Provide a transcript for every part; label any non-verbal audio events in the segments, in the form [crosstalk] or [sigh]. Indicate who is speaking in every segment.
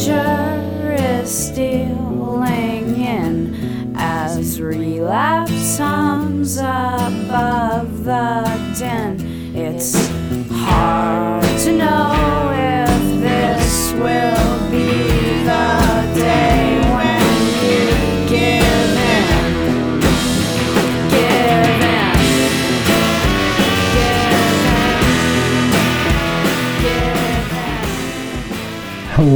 Speaker 1: danger is stealing in as relapse hums above the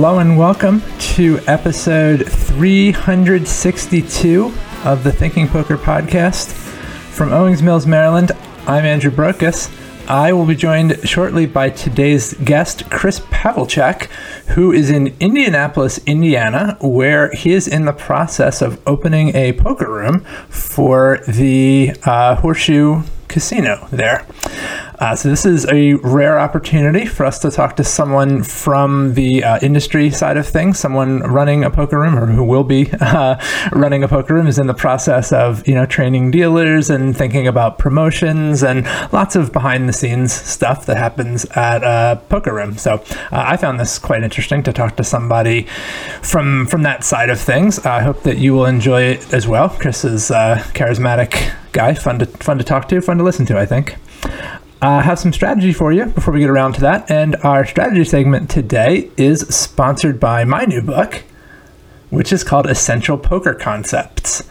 Speaker 2: Hello and welcome to episode 362 of the Thinking Poker podcast from Owings Mills, Maryland. I'm Andrew Brokos. I will be joined shortly by today's guest, Chris Pavlicek, who is in Indianapolis, Indiana, where he is in the process of opening a poker room for the uh, Horseshoe Casino there. Uh, so this is a rare opportunity for us to talk to someone from the uh, industry side of things, someone running a poker room or who will be [laughs] uh, running a poker room is in the process of you know training dealers and thinking about promotions and lots of behind the scenes stuff that happens at a poker room. So uh, I found this quite interesting to talk to somebody from from that side of things. I hope that you will enjoy it as well. Chris is a charismatic guy, fun to fun to talk to, fun to listen to. I think. I uh, have some strategy for you before we get around to that. And our strategy segment today is sponsored by my new book, which is called Essential Poker Concepts.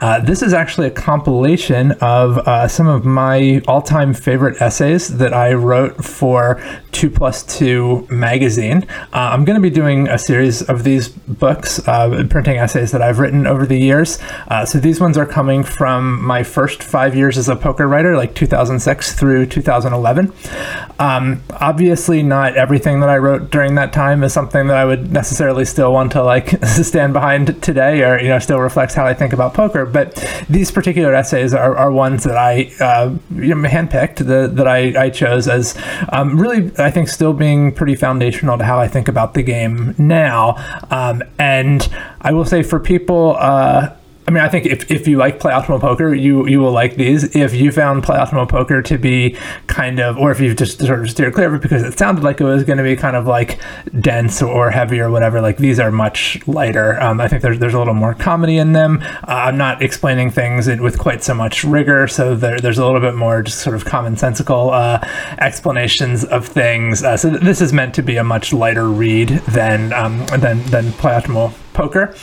Speaker 2: Uh, this is actually a compilation of uh, some of my all time favorite essays that I wrote for 2 Plus 2 magazine. Uh, I'm going to be doing a series of these books, uh, printing essays that I've written over the years. Uh, so these ones are coming from my first five years as a poker writer, like 2006 through 2011. Um, obviously, not everything that I wrote during that time is something that I would necessarily still want to like [laughs] stand behind today, or you know, still reflects how I think about poker. But these particular essays are, are ones that I uh, handpicked, the, that I, I chose as um, really, I think, still being pretty foundational to how I think about the game now. Um, and I will say for people. Uh, I mean, I think if, if you like Play Optimal Poker, you you will like these. If you found Play Optimal Poker to be kind of, or if you've just sort of steered clear of it because it sounded like it was going to be kind of like dense or heavy or whatever, like these are much lighter. Um, I think there's there's a little more comedy in them. Uh, I'm not explaining things with quite so much rigor, so there, there's a little bit more just sort of commonsensical uh, explanations of things. Uh, so th- this is meant to be a much lighter read than um, than than Play Optimal Poker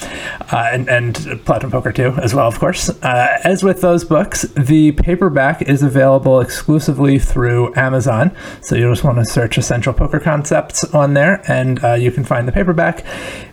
Speaker 2: uh, and, and Play Optimal Poker 2 as well, of course. Uh, as with those books, the paperback is available exclusively through Amazon. So you'll just want to search Essential Poker Concepts on there and uh, you can find the paperback.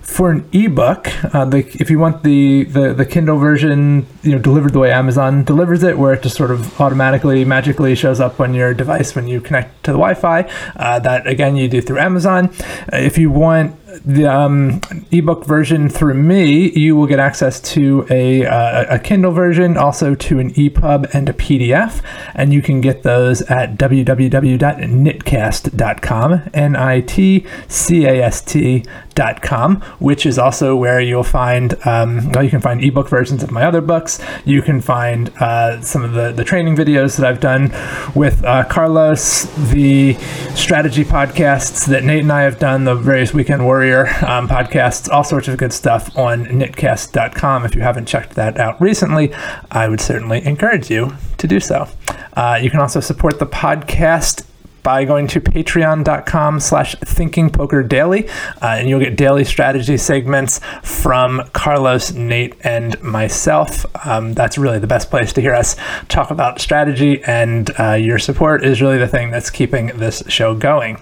Speaker 2: For an ebook, uh, the, if you want the, the, the Kindle version you know, delivered the way Amazon delivers it, where it just sort of automatically, magically shows up on your device when you connect to the Wi Fi, uh, that again you do through Amazon. Uh, if you want the um, ebook version through me, you will get access to a, uh, a Kindle version, also to an EPUB and a PDF, and you can get those at www.nitcast.com, N-I-T-C-A-S-T.com, which is also where you'll find, um, well, you can find ebook versions of my other books. You can find uh, some of the, the training videos that I've done with uh, Carlos, the strategy podcasts that Nate and I have done, the various Weekend Um, podcasts, all sorts of good stuff on nitcast.com. If you haven't checked that out recently, I would certainly encourage you to do so. Uh, you can also support the podcast by going to patreon.com slash thinkingpokerdaily uh, and you'll get daily strategy segments from carlos nate and myself um, that's really the best place to hear us talk about strategy and uh, your support is really the thing that's keeping this show going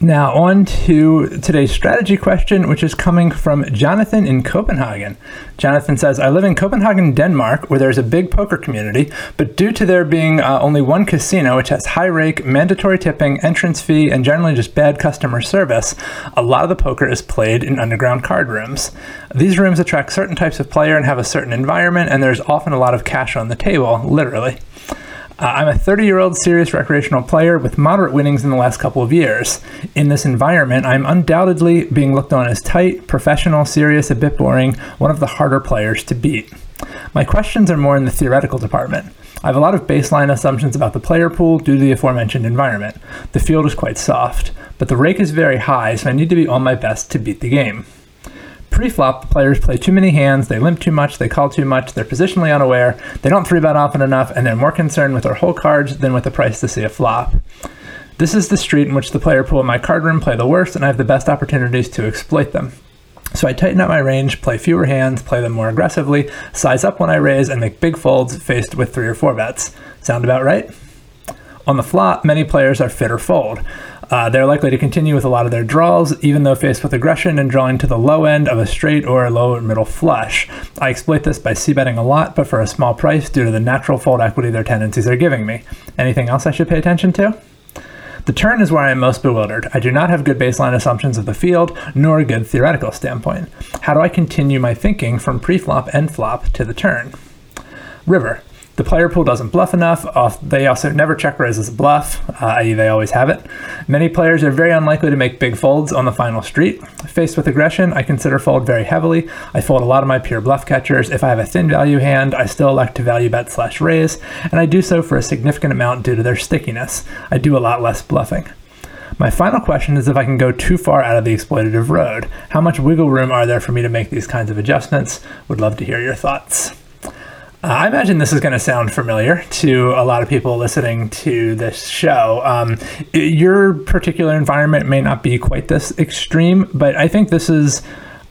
Speaker 2: now, on to today's strategy question, which is coming from Jonathan in Copenhagen. Jonathan says, I live in Copenhagen, Denmark, where there's a big poker community, but due to there being uh, only one casino, which has high rake, mandatory tipping, entrance fee, and generally just bad customer service, a lot of the poker is played in underground card rooms. These rooms attract certain types of player and have a certain environment, and there's often a lot of cash on the table, literally. Uh, I'm a 30 year old serious recreational player with moderate winnings in the last couple of years. In this environment, I'm undoubtedly being looked on as tight, professional, serious, a bit boring, one of the harder players to beat. My questions are more in the theoretical department. I have a lot of baseline assumptions about the player pool due to the aforementioned environment. The field is quite soft, but the rake is very high, so I need to be on my best to beat the game. Pre-flop, the players play too many hands, they limp too much, they call too much, they're positionally unaware, they don't three bet often enough, and they're more concerned with their hole cards than with the price to see a flop. This is the street in which the player pool in my card room play the worst, and I have the best opportunities to exploit them. So I tighten up my range, play fewer hands, play them more aggressively, size up when I raise, and make big folds faced with three or four bets. Sound about right? On the flop, many players are fit or fold. Uh, they're likely to continue with a lot of their draws, even though faced with aggression and drawing to the low end of a straight or a low middle flush. I exploit this by c-betting a lot, but for a small price due to the natural fold equity their tendencies are giving me. Anything else I should pay attention to? The turn is where I am most bewildered. I do not have good baseline assumptions of the field, nor a good theoretical standpoint. How do I continue my thinking from pre-flop and flop to the turn? River. The player pool doesn't bluff enough. They also never check raise as a bluff, uh, i.e., they always have it. Many players are very unlikely to make big folds on the final street. Faced with aggression, I consider fold very heavily. I fold a lot of my pure bluff catchers. If I have a thin value hand, I still elect to value bet slash raise, and I do so for a significant amount due to their stickiness. I do a lot less bluffing. My final question is if I can go too far out of the exploitative road. How much wiggle room are there for me to make these kinds of adjustments? Would love to hear your thoughts. I imagine this is going to sound familiar to a lot of people listening to this show. Um, your particular environment may not be quite this extreme, but I think this is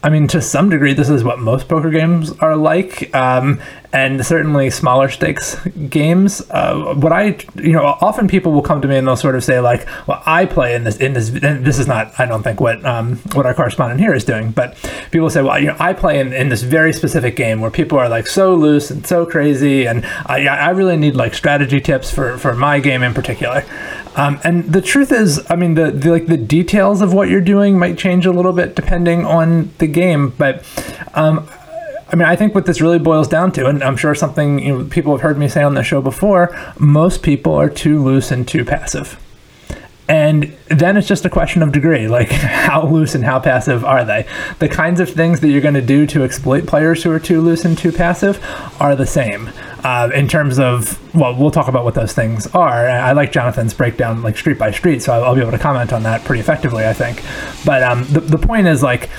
Speaker 2: I mean, to some degree, this is what most poker games are like, um, and certainly smaller stakes games. Uh, what I, you know, often people will come to me and they'll sort of say like, "Well, I play in this in this." This is not, I don't think, what um, what our correspondent here is doing, but people say, "Well, you know, I play in, in this very specific game where people are like so loose and so crazy, and I, I really need like strategy tips for for my game in particular." Um, and the truth is, I mean, the, the, like the details of what you're doing might change a little bit depending on the game. But um, I mean, I think what this really boils down to, and I'm sure something you know, people have heard me say on the show before, most people are too loose and too passive. And then it's just a question of degree. [laughs] Like, how loose and how passive are they? The kinds of things that you're going to do to exploit players who are too loose and too passive are the same. Uh, in terms of, well, we'll talk about what those things are. I like Jonathan's breakdown, like street by street, so I'll, be able to comment on that pretty effectively, I think. But um, the, the point is, like,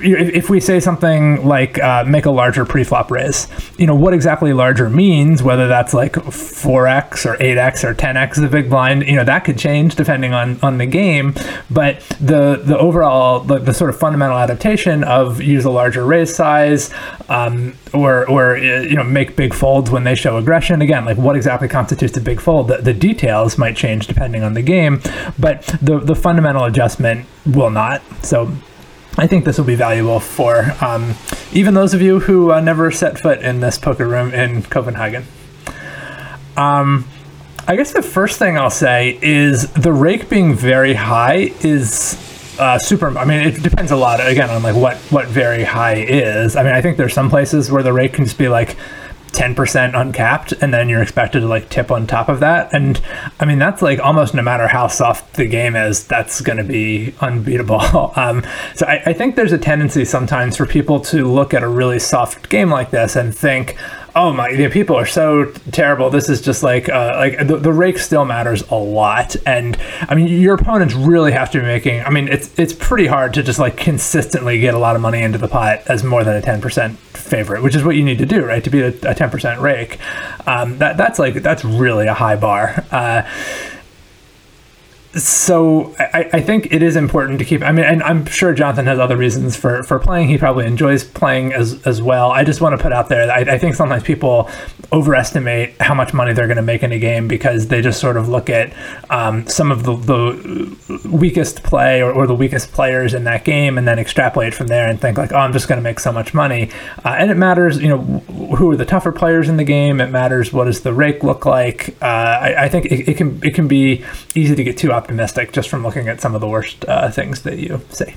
Speaker 2: if we say something like uh, make a larger preflop raise, you know what exactly larger means, whether that's like 4x or 8x or 10x the big blind, you know that could change depending on on the game. But the the overall the, the sort of fundamental adaptation of use a larger raise size, um, or or you know make big folds when they show aggression. Again, like what exactly constitutes a big fold? The, the details might change depending on the game, but the the fundamental adjustment will not. So I think this will be valuable for um, even those of you who uh, never set foot in this poker room in Copenhagen. Um, I guess the first thing I'll say is the rake being very high is uh, super. I mean, it depends a lot again on like what what very high is. I mean, I think there's some places where the rake can just be like 10% uncapped and then you're expected to like tip on top of that. And i mean that's like almost no matter how soft the game is that's going to be unbeatable. [laughs] Um, so I, I think there's a tendency sometimes for people to look at a really soft game like this and think oh my the people are so terrible. This is just like uh, like the, the rake still matters a lot. And i mean your opponents really have to be making i mean it's it's pretty hard to just like consistently get a lot of money into the pot as more than a 10% favorite which is what you need to do right to be a, a 10% rake. Um, that that's like that's really a high bar. Uh, so I, I, think it is important to keep. I mean, and I'm sure Jonathan has other reasons for, for playing. He probably enjoys playing as, as well. I just want to put out there I, I think sometimes people overestimate how much money they're going to make in a game because they just sort of look at um, some of the, the weakest play or, or, the weakest players in that game and then extrapolate from there and think like, oh, I'm just going to make so much money. Uh, and it matters, you know, who are the tougher players in the game. It matters what does the rake look like. Uh, I, I, think it, it, can it can be easy to get too optimistic just from looking at some of the worst uh, things that you see.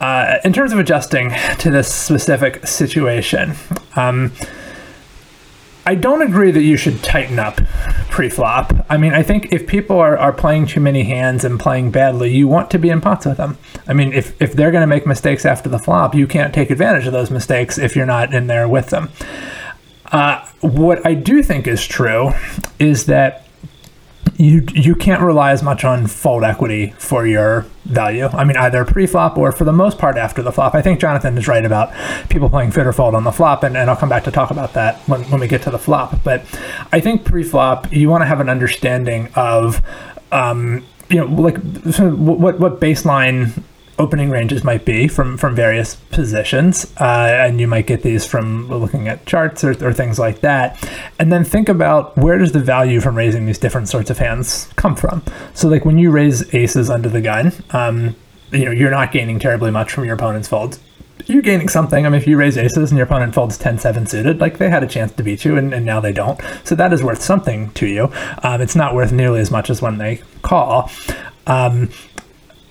Speaker 2: Uh, in terms of adjusting to this specific situation, um, I don't agree that you should tighten up pre-flop. I mean, I think if people are, are playing too many hands and playing badly, you want to be in pots with them. I mean, if, if they're going to make mistakes after the flop, you can't take advantage of those mistakes if you're not in there with them. Uh, what I do think is true is that you you can't rely as much on fold equity for your value. I mean, either pre-flop or for the most part after the flop. I think Jonathan is right about people playing fit or fold on the flop, and, and I'll come back to talk about that when, when we get to the flop. But I think pre-flop, you want to have an understanding of, um, you know, like what what baseline opening ranges might be from from various positions, uh, and you might get these from looking at charts or, or, things like that. And then think about where does the value from raising these different sorts of hands come from. So, like when you raise aces under the gun, um, you know you're not gaining terribly much from your opponent's folds. You're gaining something. I mean, if you raise aces and your opponent folds 10 7 suited, like they had a chance to beat you and, and now they don't. So that is worth something to you. Um, it's not worth nearly as much as when they call. Um,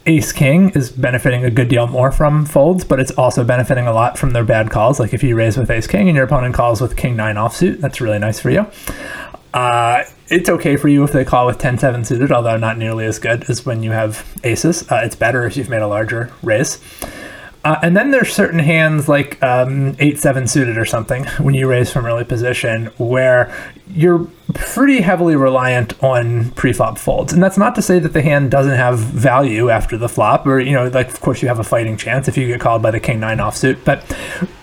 Speaker 2: ace king is benefiting a good deal more from folds, but it's also benefiting a lot from their bad calls. Like if you raise with ace king and your opponent calls with king nine offsuit, that's really nice for you. Uh, it's okay for you if they call with 10 7 suited, although not nearly as good as when you have aces. Uh, it's better if you've made a larger raise. Uh, and then there's certain hands like um, 8 7 suited or something when you raise from early position where you're pretty heavily reliant on pre-flop folds. And that's not to say that the hand doesn't have value after the flop or you know like of course you have a fighting chance if you get called by the king nine offsuit but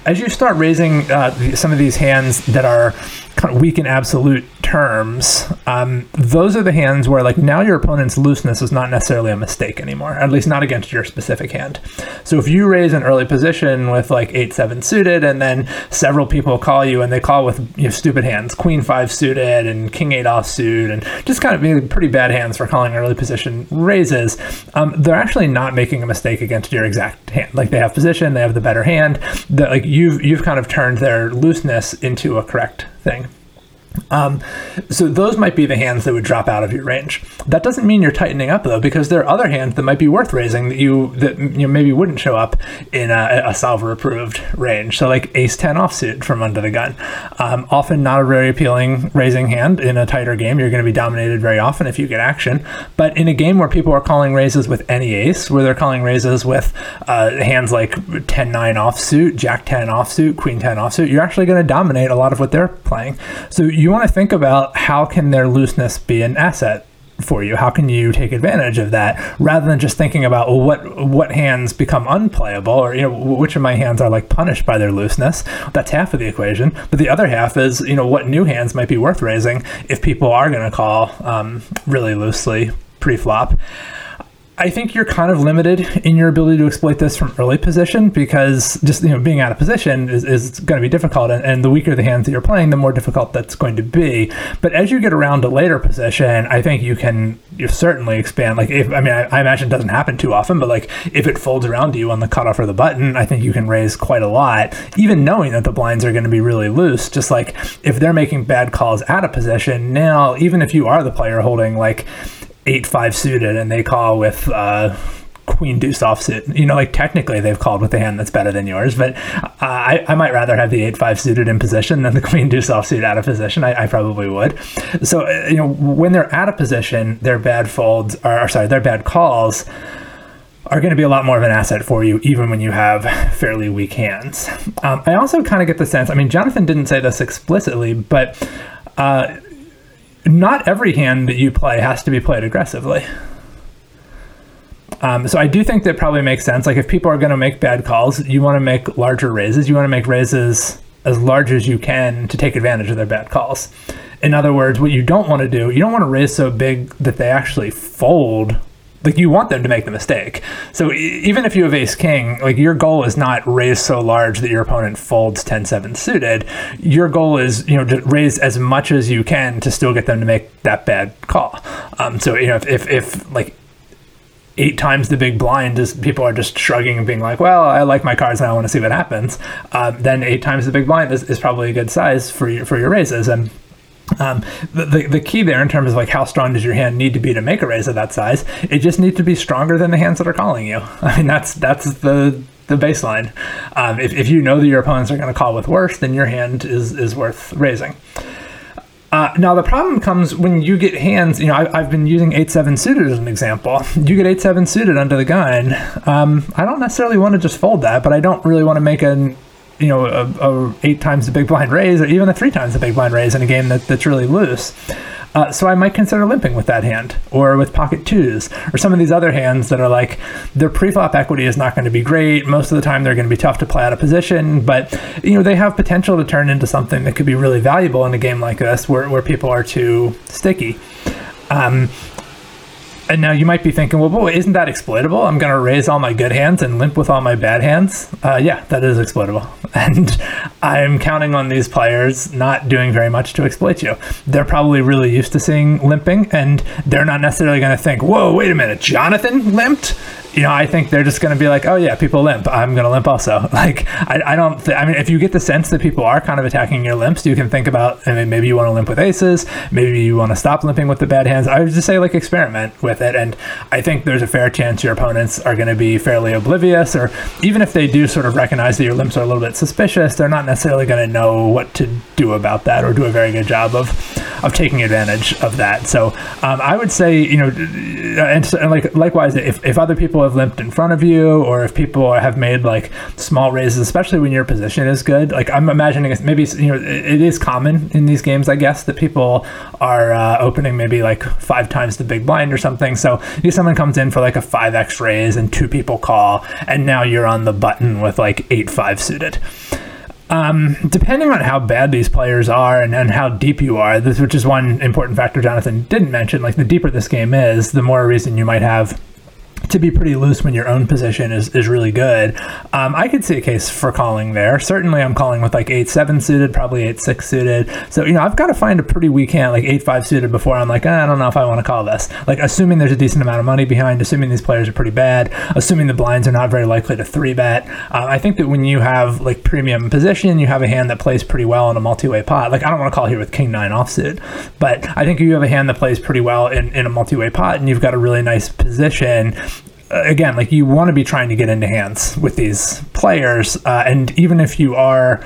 Speaker 2: as you start raising uh, some of these hands that are kind of weak in absolute terms, um, those are the hands where like now your opponent's looseness is not necessarily a mistake anymore, at least not against your specific hand. So if you raise an early position with like eight seven suited, and then several people call you and they call with you know, stupid hands, queen five suited and king eight offsuit, and just kind of being pretty bad hands for calling early position raises, um, they're actually not making a mistake against your exact hand. Like they have position, they have the better hand. That like you've you've kind of turned their looseness into a correct thing. Um, so those might be the hands that would drop out of your range. That doesn't mean you're tightening up though, because there are other hands that might be worth raising that you that you know, maybe wouldn't show up in a, a solver approved range. So like Ace Ten offsuit from under the gun, um, often not a very appealing raising hand in a tighter game. You're going to be dominated very often if you get action. But in a game where people are calling raises with any ace, where they're calling raises with uh, hands like Ten Nine offsuit, Jack Ten offsuit, Queen Ten offsuit, you're actually going to dominate a lot of what they're playing. So you you want to think about how can their looseness be an asset for you? How can you take advantage of that rather than just thinking about well, what what hands become unplayable or you know which of my hands are like punished by their looseness? That's half of the equation. But the other half is you know what new hands might be worth raising if people are going to call um, really loosely pre-flop. I think you're kind of limited in your ability to exploit this from early position because just you know being out of position is, is going to be difficult, and, and the weaker the hands that you're playing, the more difficult that's going to be. But as you get around to later position, I think you can you certainly expand. Like if I mean, I, I imagine it doesn't happen too often, but like if it folds around to you on the cutoff or the button, I think you can raise quite a lot, even knowing that the blinds are going to be really loose. Just like if they're making bad calls out of position, now even if you are the player holding like eight five suited and they call with uh, queen deuce offsuit. You know, like technically they've called with a hand that's better than yours, but uh, I, I might rather have the eight five suited in position than the [laughs] queen deuce offsuit out of position. I, I probably would. So uh, you know, when they're out of position, their bad folds are or sorry, their bad calls are going to be a lot more of an asset for you, even when you have fairly weak hands. Um, I also kind of get the sense. I mean, Jonathan didn't say this explicitly, but. Uh, not every hand that you play has to be played aggressively. Um, so I do think that probably makes sense. Like if people are going to make bad calls, you want to make larger raises. You want to make raises as large as you can to take advantage of their bad calls. In other words, what you don't want to do, you don't want to raise so big that they actually fold like you want them to make the mistake. So even if you have ace king, like your goal is not raise so large that your opponent folds 10-7 suited. Your goal is, you know, to raise as much as you can to still get them to make that bad call. Um, so, you know, if, if, if like eight times the big blind is people are just shrugging and being like, well, I like my cards and I want to see what happens. Um, then eight times the big blind is, is probably a good size for your, for your raises. And um, the, the, key there in terms of like how strong does your hand need to be to make a raise of that size it just needs to be stronger than the hands that are calling you [laughs] i mean that's that's the the baseline um, if, if you know that your opponents are going to call with worse then your hand is is worth raising Uh, now the problem comes when you get hands. You know, I, I've been using eight seven suited as an example. You get eight seven suited under the gun. Um, I don't necessarily want to just fold that, but I don't really want to make an you know a, a eight times the big blind raise or even a three times the big blind raise in a game that, that's really loose. Uh, so I might consider limping with that hand, or with pocket twos, or some of these other hands that are like their pre-flop equity is not going to be great. Most of the time, they're going to be tough to play out of position, but you know they have potential to turn into something that could be really valuable in a game like this, where where people are too sticky. Um, and now you might be thinking, well, boy, isn't that exploitable? I'm going to raise all my good hands and limp with all my bad hands. Uh, yeah, that is exploitable. [laughs] And I'm counting on these players not doing very much to exploit you. They're probably really used to seeing limping, and they're not necessarily going to think, whoa, wait a minute, Jonathan limped? You know, I think they're just going to be like, oh yeah, people limp. I'm going to limp also. [laughs] Like, I, I don't. Th- I mean, if you get the sense that people are kind of attacking your limps, you can think about. I mean, maybe you want to limp with aces. Maybe you want to stop limping with the bad hands. I would just say like experiment with it, and I think there's a fair chance your opponents are going to be fairly oblivious, or even if they do sort of recognize that your limps are a little bit suspicious, they're not necessarily going to know what to do about that or do a very good job of of taking advantage of that. So um, I would say, you know, and, and like likewise, if if other people have limped in front of you, or if people have made like small raises, especially when your position is good. Like I'm imagining, maybe you know it is common in these games, I guess, that people are uh, opening maybe like five times the big blind or something. So if someone comes in for like a five x raise and two people call, and now you're on the button with like eight five suited. Um, depending on how bad these players are and, and how deep you are, this which is one important factor Jonathan didn't mention, like the deeper this game is, the more reason you might have to be pretty loose when your own position is, is really good. Um, I could see a case for calling there. Certainly, I'm calling with like 8 7 suited, probably 8 6 suited. So, you know, I've got to find a pretty weak hand, like 8 5 suited, before I'm like, eh, I don't know if I want to call this. Like, assuming there's a decent amount of money behind, assuming these players are pretty bad, assuming the blinds are not very likely to 3 bet. Uh, I think that when you have like premium position, you have a hand that plays pretty well in a multi way pot. Like, I don't want to call here with King 9 offsuit, but I think you have a hand that plays pretty well in, in a multi way pot and you've got a really nice position again, like you want to be trying to get into hands with these players, uh, and even if you are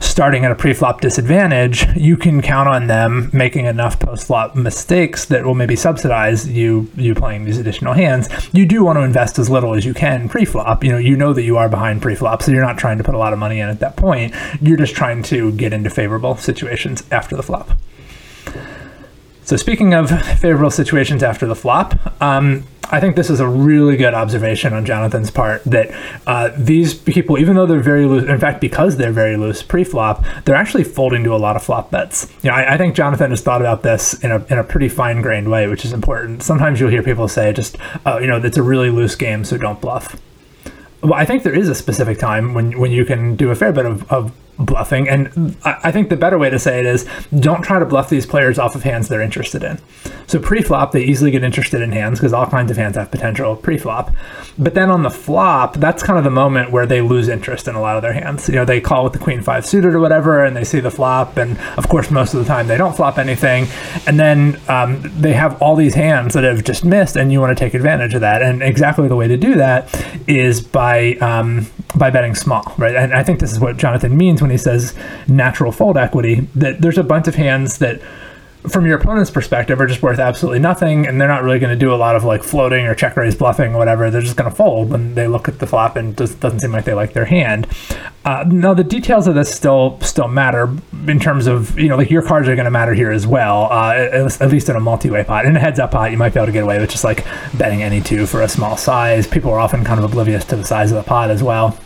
Speaker 2: starting at a pre-flop disadvantage, you can count on them making enough post-flop mistakes that will maybe subsidize you you playing these additional hands. You do want to invest as little as you can pre-flop. You know, you know that you are behind pre-flop, so you're not trying to put a lot of money in at that point. You're just trying to get into favorable situations after the flop. So speaking of favorable situations after the flop, um, I think this is a really good observation on Jonathan's part that uh, these people, even though they're very loose, in fact, because they're very loose pre-flop, they're actually folding to a lot of flop bets. You know, I, I think Jonathan has thought about this in a, in a pretty fine-grained way, which is important. Sometimes you'll hear people say, just, oh, you know, it's a really loose game, so don't bluff. Well, I think there is a specific time when when you can do a fair bit of, of bluffing. And I think the better way to say it is don't try to bluff these players off of hands they're interested in. So pre flop, they easily get interested in hands because all kinds of hands have potential pre flop. But then on the flop, that's kind of the moment where they lose interest in a lot of their hands. You know, they call with the queen five suited or whatever, and they see the flop. And of course, most of the time they don't flop anything. And then um, they have all these hands that have just missed, and you want to take advantage of that. And exactly the way to do that is by um, by betting small, right? And I think this is what Jonathan means when he says natural fold equity. That there's a bunch of hands that from your opponent's perspective are just worth absolutely nothing and they're not really going to do a lot of like floating or check raise bluffing or whatever. They're just going to fold when they look at the flop and it doesn't seem like they like their hand. Uh, now the details of this still still matter in terms of you know like your cards are going to matter here as well uh, at, at, least in a multi-way pot. In a heads up pot you might be able to get away with just like betting any two for a small size. People are often kind of oblivious to the size of the pot as well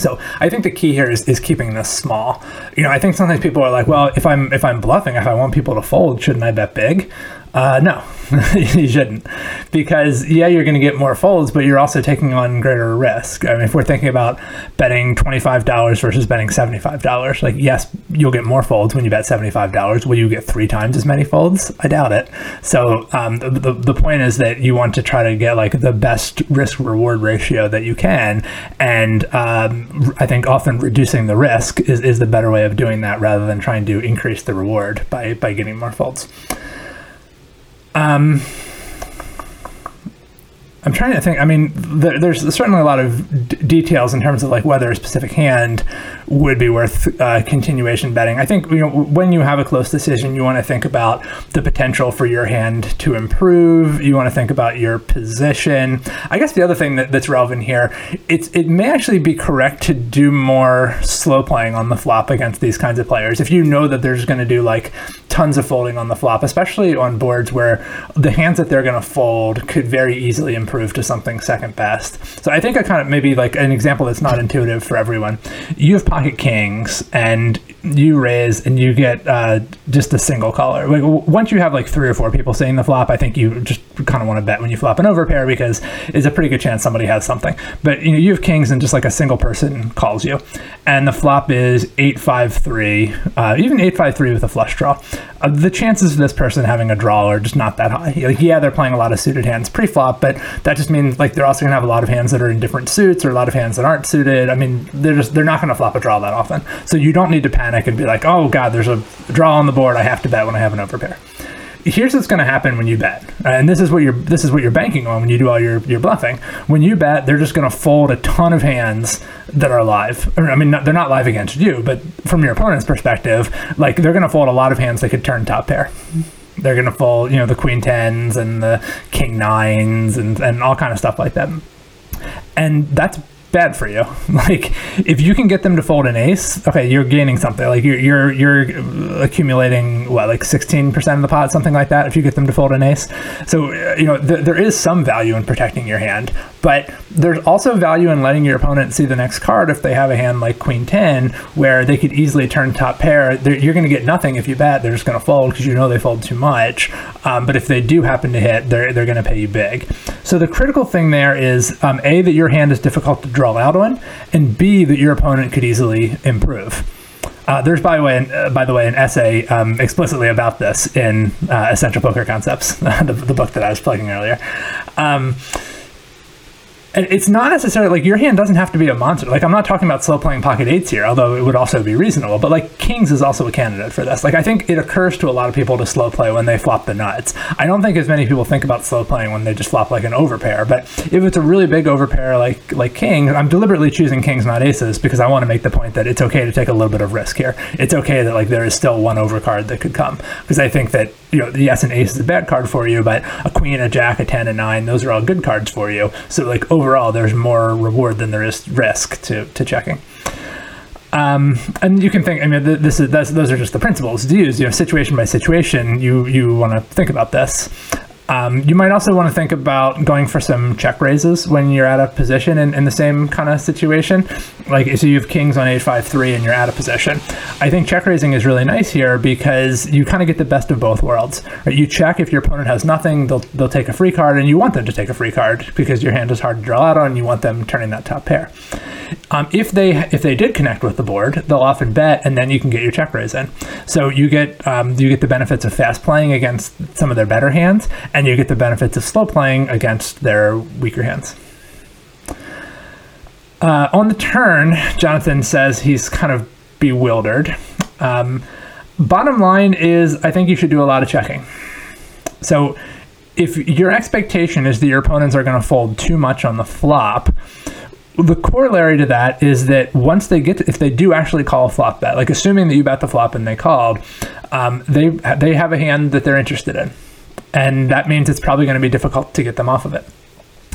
Speaker 2: so I think the key here is, is keeping this small. You know, I think sometimes people are like, well, if I'm if I'm bluffing, if I want people to fold, shouldn't I bet big? Uh, no, [laughs] you shouldn't, because yeah, you're going to get more folds, but you're also taking on greater risk. I mean, if we're thinking about betting twenty five dollars versus betting seventy five dollars, like yes, you'll get more folds when you bet seventy five dollars. Will you get three times as many folds? I doubt it. So um, the, the the point is that you want to try to get like the best risk reward ratio that you can, and um, I think often reducing the risk is, is the better way of doing that rather than trying to increase the reward by by getting more folds. Um, I'm trying to think. I mean, there, there's certainly a lot of d- details in terms of like whether a specific hand would be worth uh, continuation betting. I think you know when you have a close decision, you want to think about the potential for your hand to improve. You want to think about your position. I guess the other thing that, that's relevant here, it's it may actually be correct to do more slow playing on the flop against these kinds of players. If you know that there's going to do like tons of folding on the flop, especially on boards where the hands that they're going to fold could very easily improve to something second best. So I think I kind of maybe like an example that's not intuitive for everyone. You have pocket kings and you raise and you get uh, just a single caller. Like once you have like three or four people saying the flop, I think you just kind of want to bet when you flop an overpair because it's a pretty good chance somebody has something. But you know you have kings and just like a single person calls you, and the flop is eight five three, uh, even eight five three with a flush draw. Uh, the chances of this person having a draw are just not that high. Like yeah, they're playing a lot of suited hands pre-flop, but that just means like they're also gonna have a lot of hands that are in different suits or a lot of hands that aren't suited. I mean, they're just they're not gonna flop a draw that often. So you don't need to panic and be like, oh god, there's a draw on the board. I have to bet when I have an overpair here's what's going to happen when you bet, and this is what you're this is what you're banking on when you do all your your bluffing. When you bet, they're just going to fold a ton of hands that are live. I mean, not, they're not live against you, but from your opponent's perspective, like they're going to fold a lot of hands that could turn top pair. They're going to fold, you know, the queen tens and the king nines and and all kind of stuff like that. And that's bad for you. [laughs] Like if you can get them to fold an ace, okay, you're gaining something. Like you're you're you're accumulating what like 16% of the pot, something like that. If you get them to fold an ace, so you know th- there is some value in protecting your hand, but there's also value in letting your opponent see the next card if they have a hand like Queen Ten, where they could easily turn top pair. They're, you're going to get nothing if you bet. They're just going to fold because you know they fold too much. Um, but if they do happen to hit, they're they're going to pay you big. So the critical thing there is um, a that your hand is difficult to draw out on, and b that your opponent could easily improve. Uh, there's, by the way, an, uh, by the way, an essay um, explicitly about this in uh, Essential Poker Concepts, [laughs] the, the, book that I was plugging earlier. Um, it's not necessarily like your hand doesn't have to be a monster. Like I'm not talking about slow playing pocket eights here, although it would also be reasonable. But like kings is also a candidate for this. Like I think it occurs to a lot of people to slow play when they flop the nuts. I don't think as many people think about slow playing when they just flop like an overpair. But if it's a really big overpair like like king, I'm deliberately choosing kings not aces because I want to make the point that it's okay to take a little bit of risk here. It's okay that like there is still one overcard that could come because I think that you know yes an ace is a bad card for you, but a queen, a jack, a ten, a nine, those are all good cards for you. So like overall, there's more reward than there is risk to, to checking. Um, and you can think. I mean, this is those are just the principles to use. You know, situation by situation, you you want to think about this. Um, you might also want to think about going for some check raises when you're at a position in, in the same kind of situation. Like, so you have kings on eight-five-three and you're at a position. I think check raising is really nice here because you kind of get the best of both worlds. Right? You check if your opponent has nothing, they'll, they'll take a free card, and you want them to take a free card because your hand is hard to draw out on, and you want them turning that top pair. Um, if they if they did connect with the board, they'll often bet, and then you can get your check raise in. So you get um, you get the benefits of fast playing against some of their better hands, and you get the benefits of slow playing against their weaker hands. Uh, on the turn, Jonathan says he's kind of bewildered. Um, bottom line is, I think you should do a lot of checking. So, if your expectation is that your opponents are going to fold too much on the flop, the corollary to that is that once they get, to, if they do actually call a flop bet, like assuming that you bet the flop and they called, um, they they have a hand that they're interested in, and that means it's probably going to be difficult to get them off of it.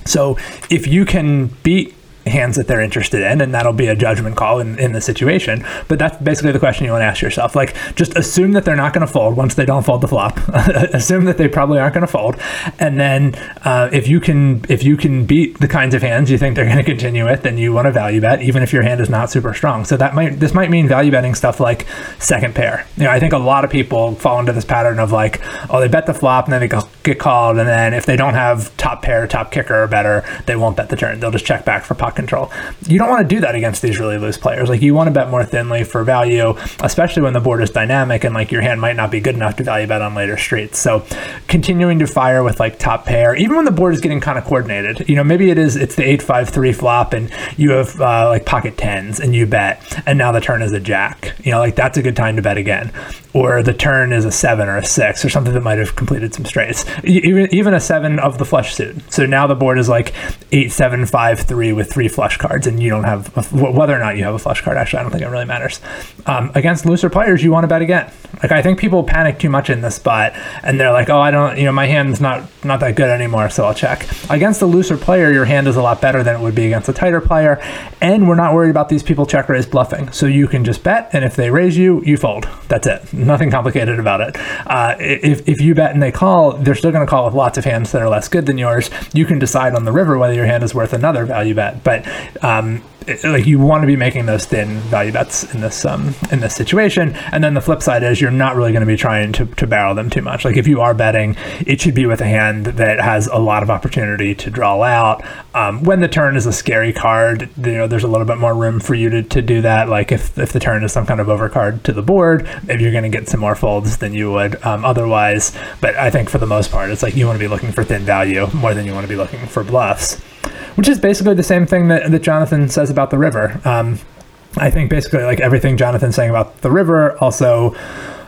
Speaker 2: So if you can beat hands that they're interested in, and that'll be a judgment call in, in the situation. But that's basically the question you want to ask yourself. Like, just assume that they're not going to fold once they don't fold the flop. [laughs] assume that they probably aren't going to fold, and then uh, if you can if you can beat the kinds of hands you think they're going to continue with, then you want to value bet, even if your hand is not super strong. So that might this might mean value betting stuff like second pair. You know, I think a lot of people fall into this pattern of like, oh, they bet the flop and then they get called, and then if they don't have top pair, top kicker or better, they won't bet the turn. They'll just check back for pot control. You don't want to do that against these really loose players. Like you want to bet more thinly for value, especially when the board is dynamic and like your hand might not be good enough to value bet on later streets. So continuing to fire with like top pair, even when the board is getting kind of coordinated. You know, maybe it is it's the eight five three flop and you have uh, like pocket tens and you bet, and now the turn is a jack. You know, like that's a good time to bet again or the turn is a seven or a six or something that might have completed some straights. Even even a seven of the flush suit. So now the board is like eight seven five three with three flush cards, and you don't have a, whether or not you have a flush card. Actually, I don't think it really matters. Um, against looser players, you want to bet again. Like I think people panic too much in this spot, and they're like, oh, I don't, you know, my hand's not not that good anymore, so I'll check. Against the looser player, your hand is a lot better than it would be against a tighter player, and we're not worried about these people check raise bluffing. So you can just bet, and if they raise you, you fold. That's it. Nothing complicated about it. Uh, if, if you bet and they call, they're going to call with lots of hands that are less good than yours. You can decide on the river whether your hand is worth another value bet, but um, like you want to be making those thin value bets in this um in this situation. And then the flip side is you're not really going to be trying to, to barrel them too much. Like if you are betting it should be with a hand that has a lot of opportunity to draw out. Um, when the turn is a scary card you know there's a little bit more room for you to, to do that. Like if, if the turn is some kind of overcard to the board maybe you're going to get some more folds than you would um, otherwise. But i think for the most part it's like you want to be looking for thin value more than you want to be looking for bluffs which is basically the same thing that, that Jonathan says about the river. Um, I think basically like everything Jonathan's saying about the river also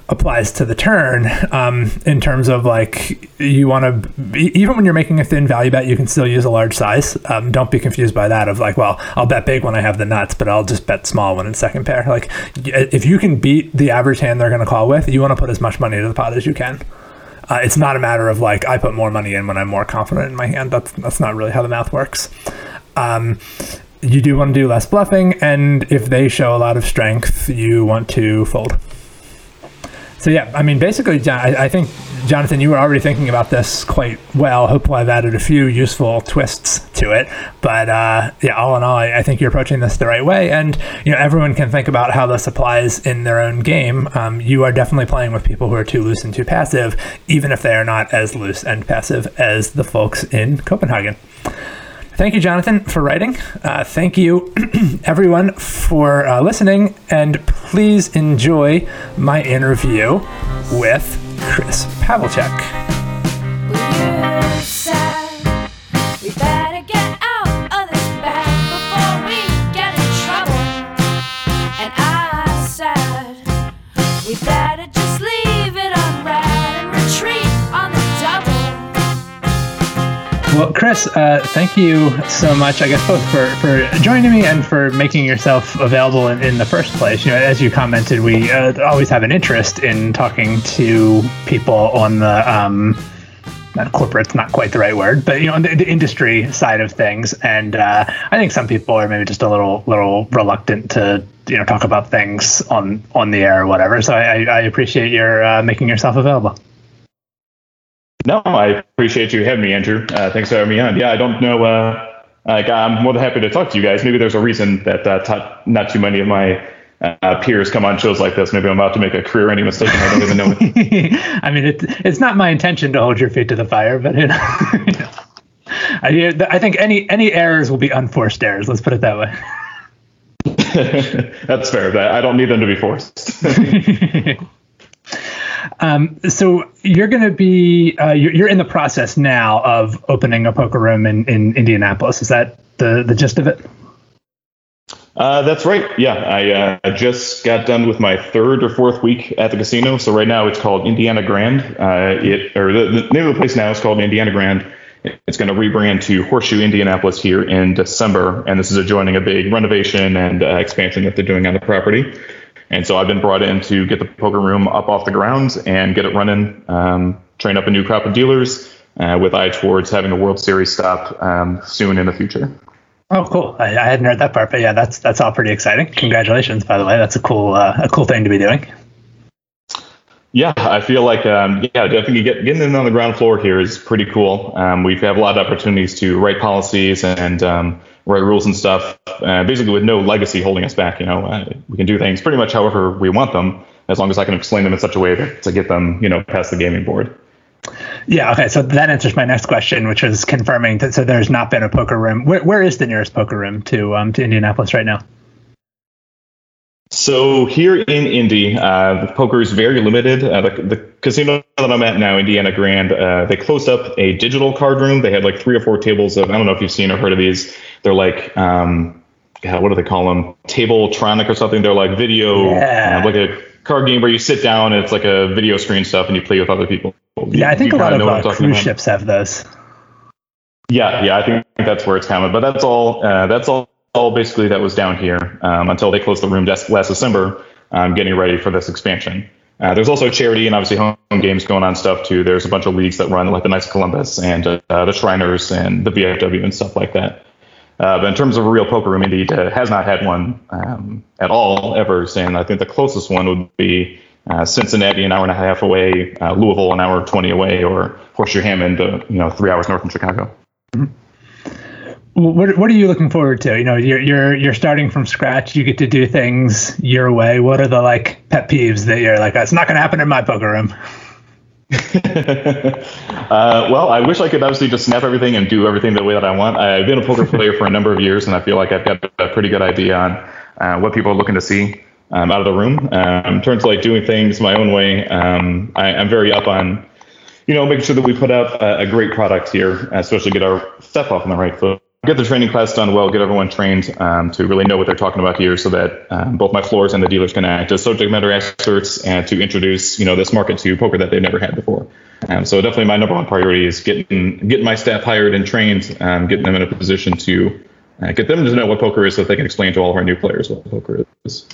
Speaker 2: applies to the turn um, in terms of like you want to even when you're making a thin value bet you can still use a large size. Um, don't be confused by that of like well i'll bet big when i have the nuts but i'll just bet small when it's second pair. Like if you can beat the average hand they're going to call with you want to put as much money into the pot as you can uh, it's not a matter of like I put more money in when I'm more confident in my hand. That's that's not really how the math works. Um, you do want to do less bluffing, and if they show a lot of strength, you want to fold. So yeah, I mean, basically, I, I think Jonathan, you were already thinking about this quite well. Hopefully, I've added a few useful twists to it. But uh, yeah, all in all, I, I, think you're approaching this the right way. And you know, everyone can think about how this applies in their own game. Um, you are definitely playing with people who are too loose and too passive, even if they are not as loose and passive as the folks in Copenhagen. Thank you, Jonathan, for writing. Uh, thank you, [clears throat] everyone, for uh, listening. And please enjoy my interview with Chris Pavlicek. Well, Chris, uh, thank you so much, I guess, both for, for joining me and for making yourself available in, in the first place. You know, as you commented, we uh, always have an interest in talking to people on the um, not corporate's not quite the right word, but you know, the, the industry side of things. And uh, I think some people are maybe just a little little reluctant to you know talk about things on on the air or whatever. So I, I appreciate your uh, making yourself available.
Speaker 3: No, I appreciate you having me, Andrew. Uh, thanks for having me on. Yeah, I don't know. Uh, like, I'm more than happy to talk to you guys. Maybe there's a reason that uh, t- not too many of my uh, peers come on shows like this. Maybe I'm about to make a career-ending mistake and I don't even know
Speaker 2: it. [laughs] I mean, it, it's not my intention to hold your feet to the fire, but you know, [laughs] I, I think any any errors will be unforced errors. Let's put it that way. [laughs]
Speaker 3: That's fair. I don't need them to be forced.
Speaker 2: Um, so you're going to be uh, you're, you're, in the process now of opening a poker room in, in Indianapolis. Is that the the gist of it?
Speaker 3: Uh, that's right. Yeah, I uh, just got done with my third or fourth week at the casino. So right now it's called Indiana Grand. Uh, it or the, the, name of the place now is called Indiana Grand. It's going to rebrand to Horseshoe Indianapolis here in December, and this is adjoining a big renovation and uh, expansion that they're doing on the property. And so I've been brought in to get the poker room up off the ground and get it running, um, train up a new crop of dealers uh, with eye towards having a World Series stop um, soon in the future.
Speaker 2: Oh, cool! I, I, hadn't heard that part, but yeah, that's that's all pretty exciting. Congratulations, by the way. That's a cool uh, a cool thing to be doing.
Speaker 3: Yeah, I feel like um, yeah, definitely get, getting in on the ground floor here is pretty cool. Um, we've a lot of opportunities to write policies and um, write rules and stuff, uh, basically with no legacy holding us back. You know, uh, we can do things pretty much however we want them, as long as I can explain them in such a way that, to get them, you know, past the gaming board.
Speaker 2: Yeah. Okay. So that answers my next question, which was confirming that. So there's not been a poker room. Where, where is the nearest poker room to um, to Indianapolis right now?
Speaker 3: So here in Indy, uh, the poker is very limited. Uh, the, the, casino that I'm at now, Indiana Grand, uh, they closed up a digital card room. They had like three or four tables of I don't know if you've seen or heard of these. They're like um, God, what do they call them? Tabletronic or something. They're like video,
Speaker 2: yeah.
Speaker 3: uh, like a card game where you sit down and it's like a video screen stuff and you play with other people.
Speaker 2: Yeah, I think a lot of
Speaker 3: know what I'm
Speaker 2: uh, cruise
Speaker 3: about.
Speaker 2: ships have those.
Speaker 3: Yeah, yeah, I think that's where it's coming. But that's all. Uh, that's all, all. Basically, that was down here um, until they closed the room des- last December, um, getting ready for this expansion. Uh, there's also charity and obviously home games going on stuff too. There's a bunch of leagues that run like the Knights of Columbus and uh, the Shriners and the VFW and stuff like that. Uh, but in terms of a real poker room, Indy uh, has not had one um, at all ever. And I think the closest one would be uh, Cincinnati, an hour and a half away, uh, Louisville, an hour twenty away, or Horseshoe Hammond, you know, three hours north from Chicago.
Speaker 2: What What are you looking forward to? You know, you're you're you're starting from scratch. You get to do things your way. What are the like pet peeves that you're like? That's not going to happen in my poker room. [laughs]
Speaker 3: Uh, well, I wish I could obviously just snap everything and do everything the way that I want. I've been a poker [laughs] player for a number of years, and I feel like I've got a pretty good idea on uh, what people are looking to see um, out of the room. Um, in terms of like doing things my own way, um, I, I'm very up on, you know, making sure that we put out a, a great product here, especially get our stuff off on the right foot. Get the training class done well, get everyone trained um, to really know what they're talking about here, so that um, both my floors and the dealers can act as subject matter experts and to introduce, you know, this market to poker that they've never had before. Um, so definitely my number one priority is getting getting my staff hired and trained, um, getting them in a position to uh, get them to know what poker is, so that they can explain to all of our new players what poker is.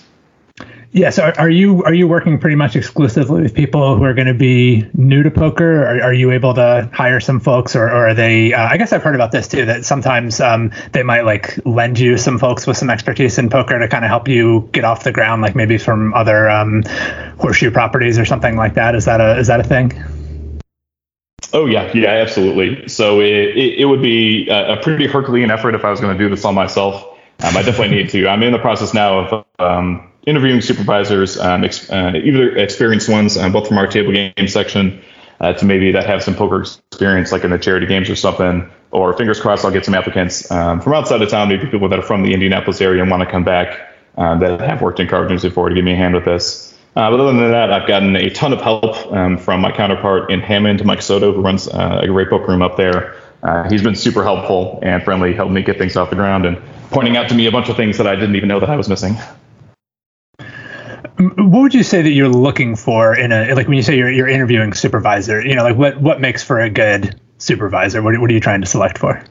Speaker 2: Yeah. So are, you are you working pretty much exclusively with people who are going to be new to poker? Are, are you able to hire some folks, or, or are they? Uh, I guess I've heard about this too. That sometimes um, they might like lend you some folks with some expertise in poker to kind of help you get off the ground, like maybe from other um, horseshoe properties or something like that. Is that a is that a thing?
Speaker 3: Oh yeah, yeah, absolutely. So it, it, it would be a, a pretty Herculean effort if I was going to do this all myself. Um, I definitely need to. I'm in the process now of um, interviewing supervisors, um, ex, uh, either experienced ones, um, both from our table game section, uh, to maybe that have some poker experience, like in the charity games or something. Or fingers crossed, I'll get some applicants um, from outside of town, maybe people that are from the Indianapolis area and want to come back um, that have worked in card games before to give me a hand with this. Uh, but other than that, I've gotten a ton of help um, from my counterpart in Hammond, Mike Soto, who runs uh, a great book room up there. Uh, he's been super helpful and friendly, helping me get things off the ground and pointing out to me a bunch of things that I didn't even know that I was missing. [laughs]
Speaker 2: What would you say that you're looking for in a like when you say you're you're interviewing supervisor? You know, like what what makes for a good supervisor? What what are you trying to select for?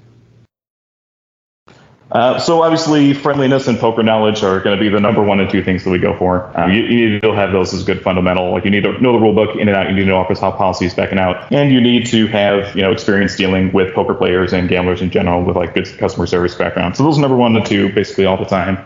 Speaker 3: Uh, so obviously, friendliness and poker knowledge are going to be the number one and two things that we go for. Um, you, you need to have those as good fundamental. Like you need to know the rule book in and out. You need to know office how policies backing out, and you need to have you know experience dealing with poker players and gamblers in general with like good customer service background. So those are number one and two basically all the time.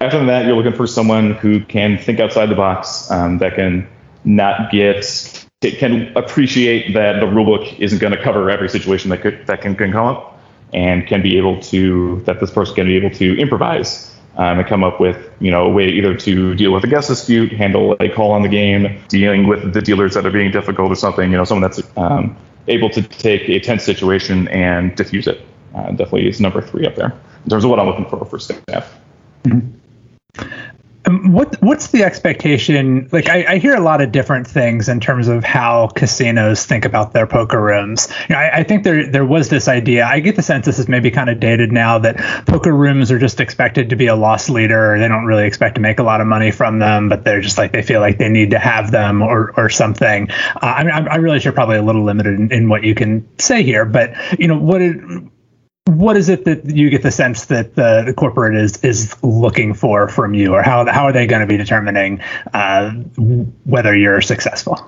Speaker 3: After that, you're looking for someone who can think outside the box, um, that can not get can appreciate that the rulebook isn't going to cover every situation that could that can, can come up and can be able to that this person can be able to improvise um, and come up with you know a way either to deal with a guest dispute, handle a call on the game, dealing with the dealers that are being difficult or something. You know, someone that's um, able to take a tense situation and diffuse it. Uh, definitely is number three up there in terms of what I'm looking for for staff.
Speaker 2: Um, what what's the expectation? Like I, I hear a lot of different things in terms of how casinos think about their poker rooms. You know, I, I think there there was this idea. I get the sense this is maybe kind of dated now that poker rooms are just expected to be a loss leader. They don't really expect to make a lot of money from them, but they're just like they feel like they need to have them or or something. Uh, I mean, I, I realize you're probably a little limited in, in what you can say here, but you know what it what is it that you get the sense that the, the corporate is is looking for from you, or how how are they going to be determining uh, whether you're successful?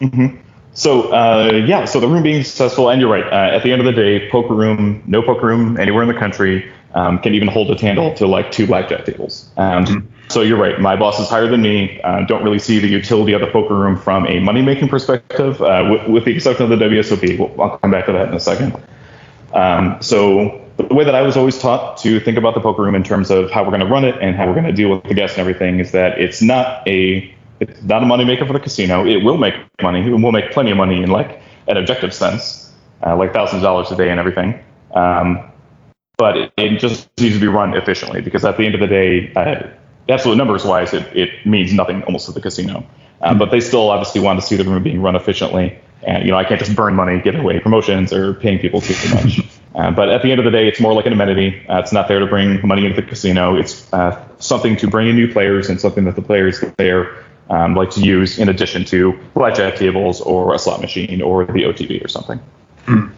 Speaker 3: Mm-hmm. So uh, yeah, so the room being successful, and you're right. Uh, at the end of the day, poker room, no poker room anywhere in the country um, can even hold a candle to like two blackjack tables. Um,
Speaker 2: Mm-hmm.
Speaker 3: So you're right. My boss is higher than me. Uh, don't really see the utility of the poker room from a money making perspective, uh, with, with the exception of the WSOP. Well, I'll come back to that in a second. Um, so the way that I was always taught to think about the poker room in terms of how we're going to run it and how we're going to deal with the guests and everything is that it's not a it's not a moneymaker for the casino. It will make money. It will make plenty of money in like an objective sense, uh, like thousands of dollars a day and everything. Um, but it, it, just needs to be run efficiently because at the end of the day, uh, absolute numbers wise, it, it means nothing almost to the casino. Um, but they still obviously want to see the room being run efficiently. And you know, I can't just burn money giving away promotions or paying people too much. [laughs] Uh, but at the end of the day, it's more like an amenity. Uh, it's not there to bring money into the casino. It's uh, something to bring in new players and something that the players there um, like to use in addition to blackjack tables or a slot machine or the OTB or something. Mm.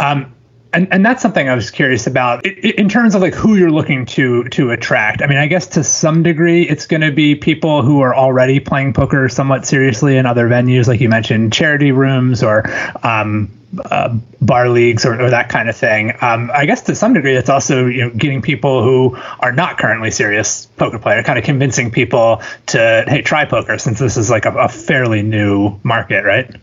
Speaker 2: Um, and, and that's something I was curious about in terms of like who you're looking to to attract. I mean, I guess to some degree it's going to be people who are already playing poker somewhat seriously in other venues, like you mentioned, charity rooms or um, uh, bar leagues or, or, that kind of thing. Um, I guess to some degree it's also you know getting people who are not currently serious poker player, kind of convincing people to hey try poker since this is like a, a fairly new market, right?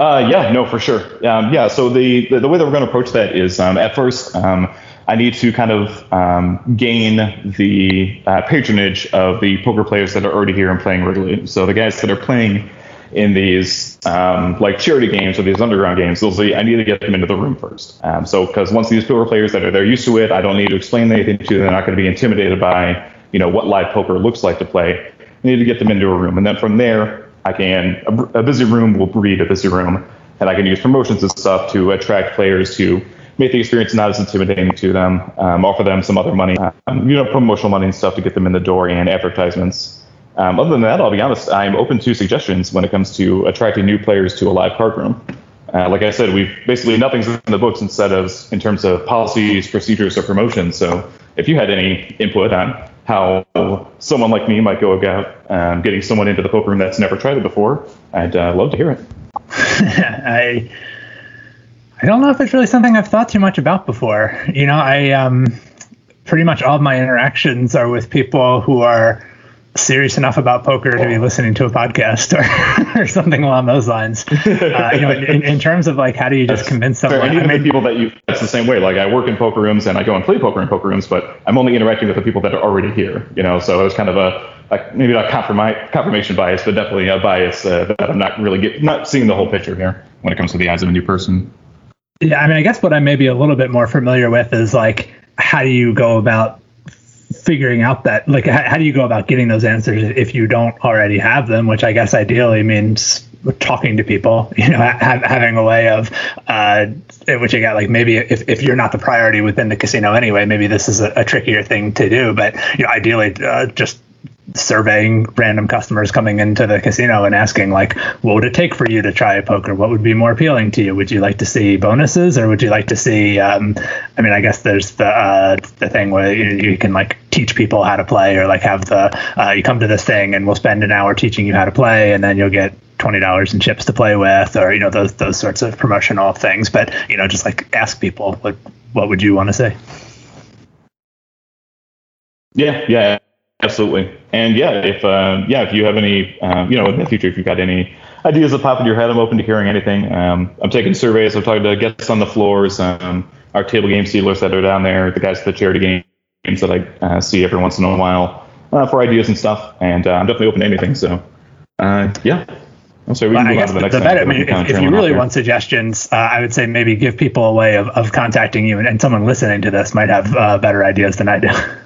Speaker 3: Uh, yeah, no, for sure. Um, yeah, so the, the, the way that we're going to approach that is um, at first, um, I need to kind of um, gain the uh, patronage of the poker players that are already here and playing regularly. So the guys that are playing in these um, like charity games or these underground games, they'll say, I need to get them into the room first. Um, so because once these poker players that are they're used to it, I don't need to explain anything to them. They're not going to be intimidated by you know what live poker looks like to play. I need to get them into a room, and then from there, I can a, a busy room will breed a busy room, and I can use promotions and stuff to attract players to make the experience not as intimidating to them, um, offer them some other money, um, you know, promotional money and stuff to get them in the door and advertisements. Um, other than that, I'll be honest, I'm open to suggestions when it comes to attracting new players to a live card room. Uh, like I said, we've basically nothing's in the books instead of in terms of policies, procedures, or promotions. So if you had any input on how someone like me might go about um, getting someone into the poker room that's never tried it before, I'd uh, love to hear it. [laughs]
Speaker 2: I I don't know if it's really something I've thought too much about before. You know, I um, pretty much all of my interactions are with people who are serious enough about poker to be listening to a podcast or, [laughs] or something along those lines. Uh, you know, [laughs] in, in, terms of like, how do you just convince someone?
Speaker 3: Even I mean, people that you, that's the same way. Like I work in poker rooms and I go and play poker in poker rooms, but I'm only interacting with the people that are already here, you know, so it was kind of a, like maybe not confirmation bias, but definitely a bias uh, that I'm not really get, not seeing the whole picture here when it comes to the eyes of a new person.
Speaker 2: Yeah. I mean, I guess what I may be a little bit more familiar with is like, how do you go about figuring out that like how, how, do you go about getting those answers if you don't already have them? Which i guess ideally means talking to people [laughs] you know ha- having a way of uh, which again like maybe if, if you're not the priority within the casino anyway maybe this is a, a trickier thing to do but you know ideally uh, just surveying random customers coming into the casino and asking like what would it take for you to try poker? What would be more appealing to you? Would you like to see bonuses or would you like to see um, i mean i guess there's the uh, the thing where you, you, can like teach people how to play or like have the uh, you come to this thing and we'll spend an hour teaching you how to play and then you'll get twenty dollars in chips to play with or you know those those sorts of promotional things. But you know just like ask people what what would you want to say
Speaker 3: yeah yeah Absolutely, and yeah, if uh, yeah, if you have any, um, you know, in the future, if you've got any ideas that pop into your head, I'm open to hearing anything. Um, I'm taking surveys. I'm talking to guests on the floors, um, our table game dealers that are down there, the guys at the charity games that I uh, see every once in a while uh, for ideas and stuff. And uh, I'm definitely open to anything. So, uh, yeah.
Speaker 2: I'm sorry, we can well, move on to the next the better, I mean, if, if you really want suggestions, uh, I would say maybe give people a way of, of contacting you, and, and someone listening to this might have better ideas than I do. [laughs]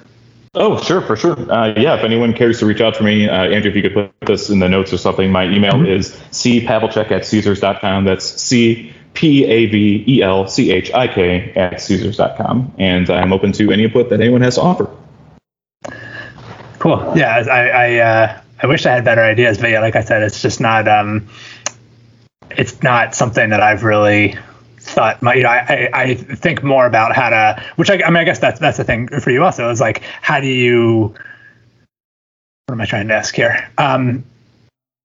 Speaker 3: Oh, sure, for sure. Uh, yeah, if anyone cares to reach out to me, uh, Andrew, if you could put this in the notes or something, my email mm-hmm. is cpavelchik at caesars.com. That's C P A V E L C H I K at caesars.com. And I'm open to any input that anyone has to offer.
Speaker 2: Cool. Yeah, I I, uh, I wish I had better ideas, but yeah, like I said, it's just not um, it's not something that I've really thought my, you know, I, I think more about how to, which I, I mean, I guess that's, that's the thing for you also is like, how do you, what am I trying to ask here? Um,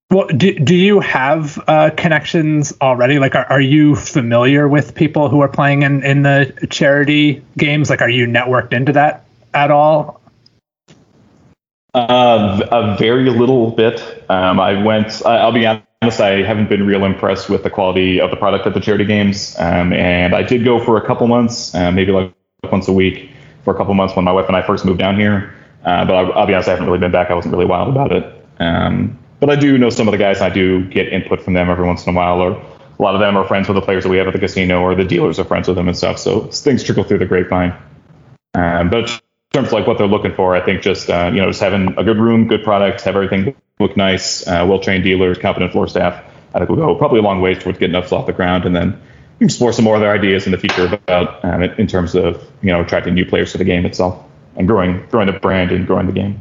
Speaker 2: well, do, do you have uh, connections already? Like, are, are you familiar with people who are playing in, in the charity games? Like, are you networked into that at all?
Speaker 3: Uh, a very little bit. Um, I went. I'll be honest honest, I haven't been real impressed with the quality of the product at the charity games. Um, and I did go for a couple months, uh, maybe like once a week for a couple months when my wife and I first moved down here. Uh, but I'll, I'll, be honest, I haven't really been back. I wasn't really wild about it. Um, but I do know some of the guys. and I do get input from them every once in a while, or a lot of them are friends with the players that we have at the casino, or the dealers are friends with them and stuff. So things trickle through the grapevine. Um, but in terms of like what they're looking for, I think just uh, you know just having a good room, good product, have everything look nice, uh, well trained dealers, competent floor staff. I think we'll go probably a long ways towards getting us off the ground. And then explore some more of their ideas in the future about um, in terms of you know attracting new players to the game itself and growing growing the brand and growing the game.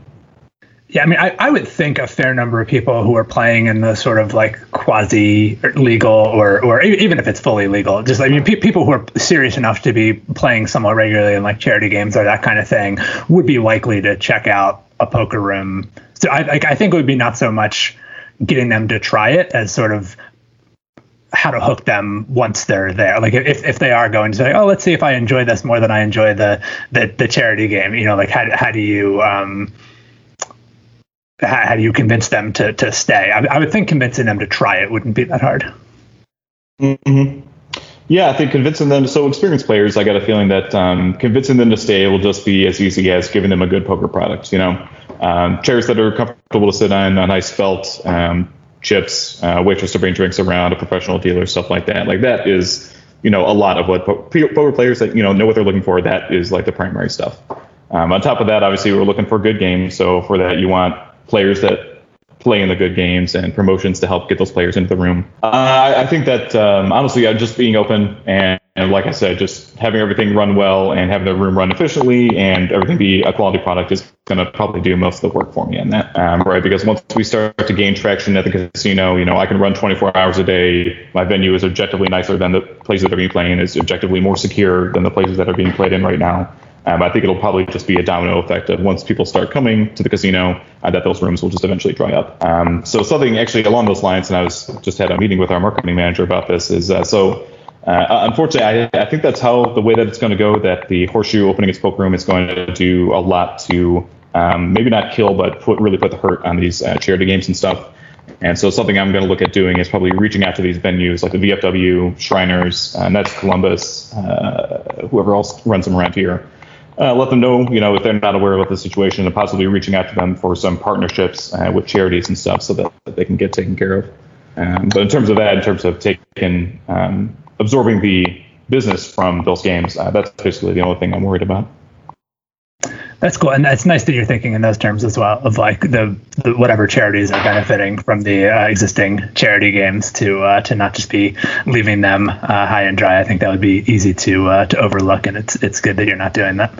Speaker 2: Yeah, I mean, I, I would think a fair number of people who are playing in the sort of like quasi legal or, or even if it's fully legal, just I mean, pe- people who are serious enough to be playing somewhat regularly in like charity games or that kind of thing would be likely to check out a poker room. So I, like, I think it would be not so much getting them to try it as sort of how to hook them once they're there. Like if, if they are going to say, oh, let's see if I enjoy this more than I enjoy the the, the charity game. You know, like how how do you um, how, how do you convince them to to stay? I, I, would think convincing them to try it wouldn't be that hard.
Speaker 3: Mm-hmm. Yeah, I think convincing them. So experienced players, I got a feeling that um, convincing them to stay will just be as easy as giving them a good poker product. You know, um, chairs that are comfortable to sit on, a nice felt, um, chips, uh, waitress to bring drinks around, a professional dealer, stuff like that. Like that is, you know, a lot of what poker players that you know know what they're looking for. That is like the primary stuff. Um, on top of that, obviously, we're looking for good games. So for that, you want players that play in the good games and promotions to help get those players into the room. Uh, I, think that um, honestly, uh, just being open and, and, like I said, just having everything run well and having the room run efficiently and everything be a quality product is going to probably do most of the work for me on that, um, right? Because once we start to gain traction at the casino, you know, I can run 24 hours a day. My venue is objectively nicer than the places that are being played in. It's objectively more secure than the places that are being played in right now. Um, I think it'll probably just be a domino effect of once people start coming to the casino, uh, that those rooms will just eventually dry up. Um, so something actually along those lines, and I was just had a meeting with our marketing manager about this, is uh, so. Uh, unfortunately, I, I, think that's how the way that it's going to go. That the horseshoe opening its poker room is going to do a lot to um, maybe not kill, but put really put the hurt on these uh, charity games and stuff. And so something I'm going to look at doing is probably reaching out to these venues like the VFW, Shriners, uh, Knights Columbus, uh, whoever else runs them around here, uh, let them know, you know, if they're not aware of the situation, and possibly reaching out to them for some partnerships uh, with charities and stuff, so that, that, they can get taken care of. Um, but in terms of that, in terms of taking um, absorbing the business from those games, uh, that's basically the only thing I'm worried about.
Speaker 2: That's cool, and it's nice that you're thinking in those terms as well of like the, the whatever charities are benefiting from the uh, existing charity games to uh, to not just be leaving them uh, high and dry. I think that would be easy to uh, to overlook, and it's it's good that you're not doing that.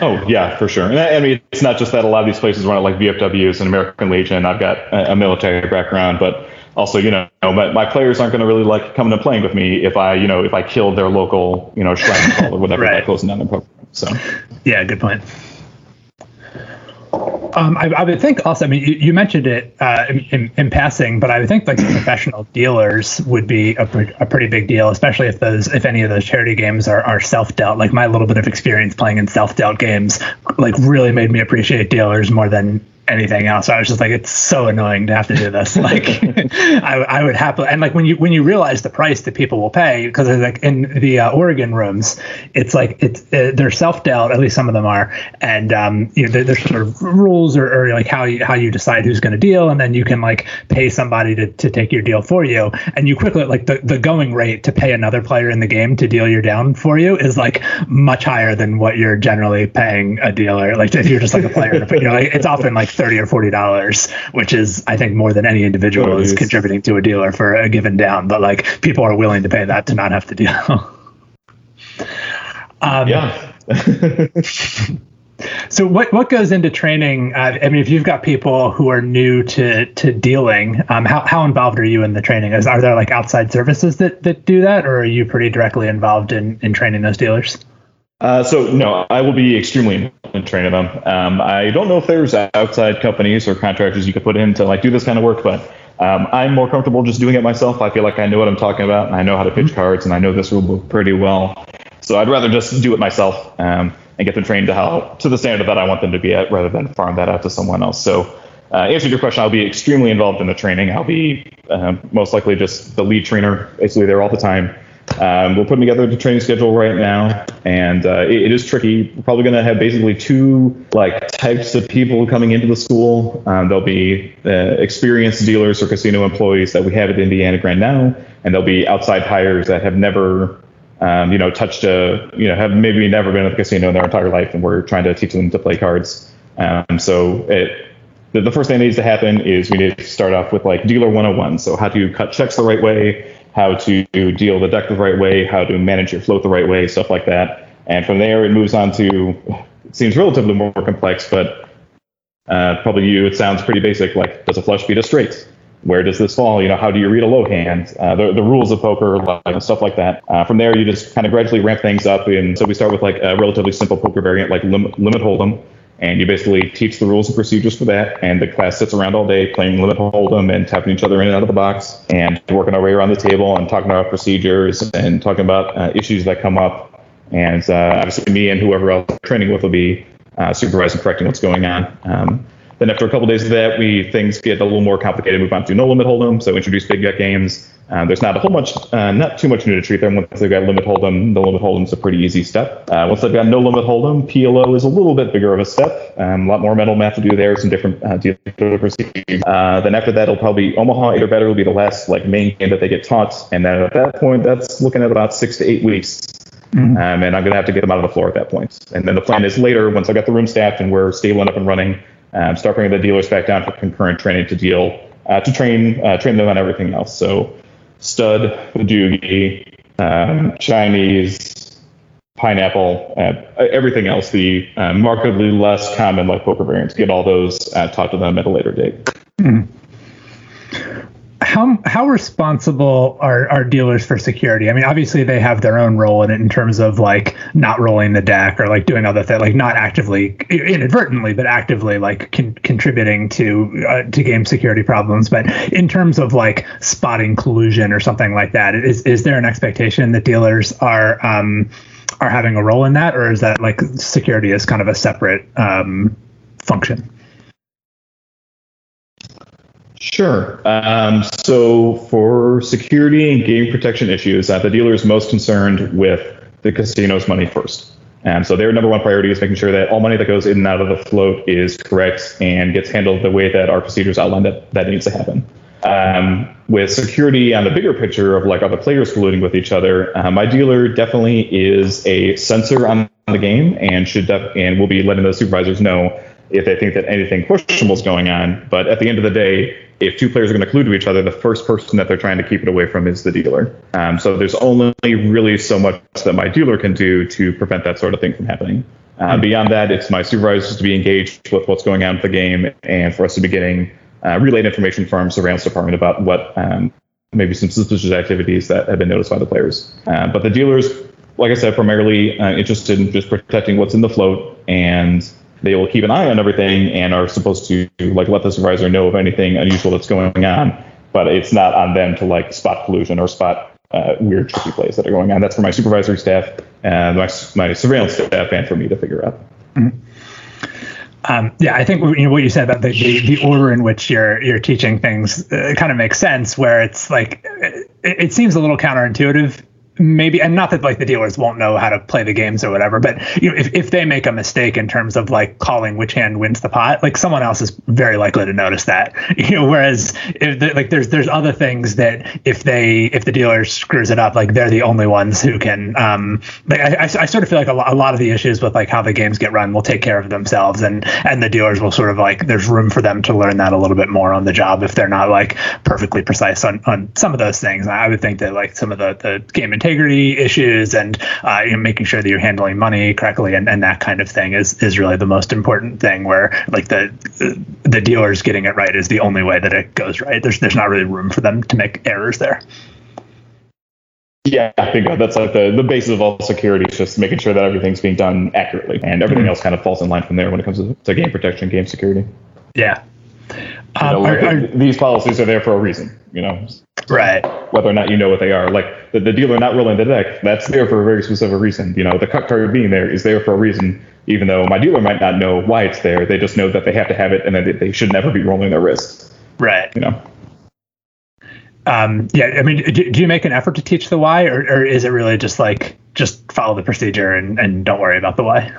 Speaker 3: Oh yeah, for sure. And I, I, mean, it's not just that a lot of these places run it like VFWs and American Legion. I've got a, a military background, but also, you know, my, my players aren't going to really like coming and playing with me if I, you know, if I killed their local, you know, shrine or whatever [laughs] right. closing down their program. So,
Speaker 2: yeah, good point. Um, I, I, would think also. I mean, you, you mentioned it uh, in, in, passing, but I would think like professional dealers would be a, a, pretty big deal, especially if those, if any of those charity games are, are self dealt. Like my little bit of experience playing in self dealt games, like really made me appreciate dealers more than anything else. I was just like, it's so annoying to have to do this. [laughs] Like, I, I, would happily, and like when you when you realize the price that people will pay, because like in the uh, Oregon rooms, it's like it's uh, they're self dealt. At least some of them are, and um, you know, there's sort of rules or, or like how you how you decide who's going to deal, and then you can like pay somebody to, to take your deal for you, and you quickly like the the going rate to pay another player in the game to deal your down for you is like much higher than what you're generally paying a dealer. Like if you're just like a player, [laughs] you know, like, it's often like thirty or forty dollars, which is I think more than any individual oh, is contributing to a dealer for a given down. But like people are willing to pay that to not have to deal. [laughs]
Speaker 3: um, yeah. [laughs]
Speaker 2: so what what goes into training? Uh, I mean, if you've got people who are new to to dealing, um, how how involved are you in the training? Is are there like outside services that that do that, or are you pretty directly involved in in training those dealers?
Speaker 3: Uh, so no, I will be extremely involved in training them. Um, I don't know if there's outside companies or contractors you could put in to like do this kind of work, but um, I'm more comfortable just doing it myself. I feel like I know what I'm talking about, and I know how to pitch mm-hmm. cards, and I know this rule book pretty well. So I'd rather just do it myself um, and get them trained to how to the standard that I want them to be at, rather than farm that out to someone else. So. Uh, answer your question, I'll be extremely involved in the training. I'll be um, most likely just the lead trainer, basically there all the time. Um, we're putting together the training schedule right now, and uh, it, it is tricky. We're probably going to have basically two like types of people coming into the school. Um, there'll be uh, experienced dealers or casino employees that we have at Indiana Grand now, and there'll be outside hires that have never, um, you know, touched a, you know, have maybe never been at the casino in their entire life, and we're trying to teach them to play cards. Um, so it the, the first thing that needs to happen is we need to start off with like dealer 101. So how do you cut checks the right way, how to deal the deck the right way, how to manage your float the right way, stuff like that. And from there, it moves on to it seems relatively more complex, but uh, probably you it sounds pretty basic. Like does a flush beat a straight? Where does this fall? You know, how do you read a low hand? Uh, the, the rules of poker, like stuff like that. Uh, from there, you just kind of gradually ramp things up. And so we start with like a relatively simple poker variant, like lim- limit hold'em and you basically teach the rules and procedures for that. And the class sits around all day playing limit hold'em and tapping each other in and out of the box, and working our way around the table and talking about procedures and talking about uh, issues that come up. And uh, obviously, me and whoever else training with will be uh, supervising, correcting what's going on. Um, then after a couple of days of that, we things get a little more complicated. Move on to no limit hold'em, so introduce big bet games. Uh, there's not a whole much, uh, not too much new to treat them. Once they've got limit hold'em, the limit hold'em's a pretty easy step. Uh, once they've got no limit hold'em, PLO is a little bit bigger of a step. Um, a lot more mental math to do there, some different uh, procedures. Uh, then after that, it'll probably Omaha eight or better will be the last like main game that they get taught, and then at that point, that's looking at about six to eight weeks. Mm-hmm. Um, and I'm going to have to get them out of the floor at that point. And then the plan is later, once I've got the room staffed and we're stable and up and running, um, start bringing the dealers back down for concurrent training to deal uh, to train uh, train them on everything else. So stud, doogie, um, Chinese, pineapple, uh, everything else, the uh, markedly less common like poker variants. Get all those uh, taught to them at a later date. Mm
Speaker 2: how how responsible are, are dealers for security? I mean, obviously they have their own role in it in terms of like not rolling the deck or like doing other things, like not actively inadvertently, but actively like con- contributing to uh, to game security problems. But in terms of like spotting collusion or something like that, is is there an expectation that dealers are um, are having a role in that, or is that like security is kind of a separate um, function?
Speaker 3: Sure. Um, so for security and game protection issues, uh, the dealer is most concerned with the casino's money first. And so their number one priority is making sure that all money that goes in and out of the float is correct and gets handled the way that our procedures outline that, that needs to happen. Um, with security on the bigger picture of like other players colluding with each other, uh, my dealer definitely is a censor on the game and should def- and will be letting the supervisors know if they think that anything questionable is going on. But at the end of the day, if two players are going to collude to each other, the first person that they're trying to keep it away from is the dealer. Um, so there's only really so much that my dealer can do to prevent that sort of thing from happening. Uh, mm-hmm. Beyond that, it's my supervisors to be engaged with what's going on with the game and for us to be getting uh, relayed information from surveillance department about what um, maybe some suspicious activities that have been noticed by the players. Uh, but the dealers, like I said, primarily uh, interested in just protecting what's in the float and they will keep an eye on everything and are supposed to like let the supervisor know of anything unusual that's going on. But it's not on them to like spot collusion or spot uh, weird tricky plays that are going on. That's for my supervisory staff and my, my surveillance staff and for me to figure out. Mm-hmm.
Speaker 2: Um, yeah, I think you know what you said about the, the, the order in which you're you're teaching things uh, kind of makes sense. Where it's like it, it seems a little counterintuitive maybe and not that like the dealers won't know how to play the games or whatever but you know if, if they make a mistake in terms of like calling which hand wins the pot like someone else is very likely to notice that. [laughs] You know whereas if the, like there's there's other things that if they if the dealer screws it up like they're the only ones who can um like I, I, I sort of feel like a, a lot of the issues with like how the games get run will take care of themselves and and the dealers will sort of like there's room for them to learn that a little bit more on the job if they're not like perfectly precise on on some of those things. I would think that like some of the the game integrity integrity issues and uh, you know, making sure that you're handling money correctly and, and that kind of thing is is really the most important thing. Where like the the dealers getting it right is the only way that it goes right. There's there's not really room for them to make errors there.
Speaker 3: Yeah, I think that's like the, the basis of all security is just making sure that everything's being done accurately and everything mm-hmm. else kind of falls in line from there when it comes to, to game protection, game security.
Speaker 2: Yeah.
Speaker 3: Um, you know, are, are, these policies are there for a reason, you know.
Speaker 2: Right.
Speaker 3: Whether or not you know what they are, like the, the dealer not rolling the deck, that's there for a very specific reason. You know, the cut card being there is there for a reason. Even though my dealer might not know why it's there, they just know that they have to have it, and that they should never be rolling their wrist.
Speaker 2: Right.
Speaker 3: You know.
Speaker 2: Um, yeah, I mean, do, do you make an effort to teach the why, or, or is it really just like just follow the procedure and, and don't worry about the why?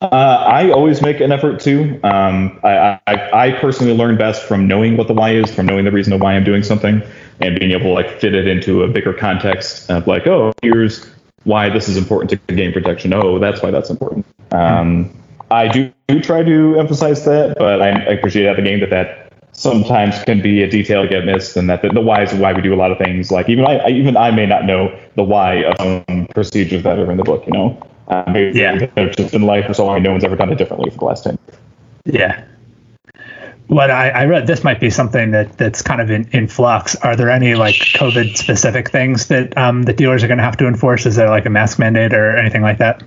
Speaker 3: Uh, I always make an effort to. Um, I, I, I, personally learn best from knowing what the why is, from knowing the reason of why I'm doing something, and being able to like fit it into a bigger context of like, oh, here's why this is important to game protection. Oh, that's why that's important. Um, I do, do try to emphasize that, but I, I appreciate at the game that that sometimes can be a detail to get missed, and that the, the why is why we do a lot of things. Like even I, even I may not know the why of some procedures that are in the book. You know, uh, maybe
Speaker 2: Yeah.
Speaker 3: just in life for so long, no one's ever done it differently for the last ten.
Speaker 2: Yeah. What I, I read, this might be something that, that's kind of in, in flux. Are there any like COVID specific things that um, the dealers are going to have to enforce? Is there like a mask mandate or anything like that?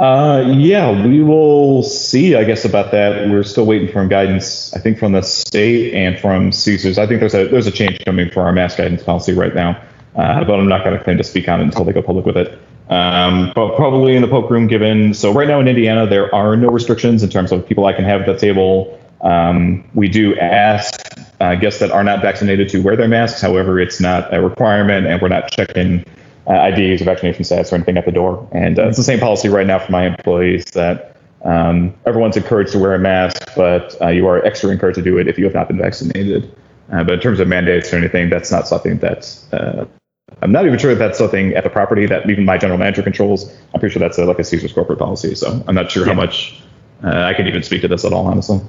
Speaker 3: Uh, yeah, we will see. I guess about that. We're still waiting for guidance. I think from the state and from Caesars. I think there's a there's a change coming for our mask guidance policy right now, uh, but I'm not going to claim to speak on it until they go public with it. Um, but probably in the poke room, given so right now in Indiana there are no restrictions in terms of people I can have at the table. Um, we do ask uh, guests that are not vaccinated to wear their masks. However, it's not a requirement, and we're not checking uh, IDs or vaccination status or anything at the door. And uh, it's the same policy right now for my employees that um, everyone's encouraged to wear a mask, but uh, you are extra encouraged to do it if you have not been vaccinated. Uh, but in terms of mandates or anything, that's not something that's. I'm not even sure that that's something at the property that even my general manager controls. I'm pretty sure that's a, like a Caesar's corporate policy. So I'm not sure how much uh, I can even speak to this at all, honestly.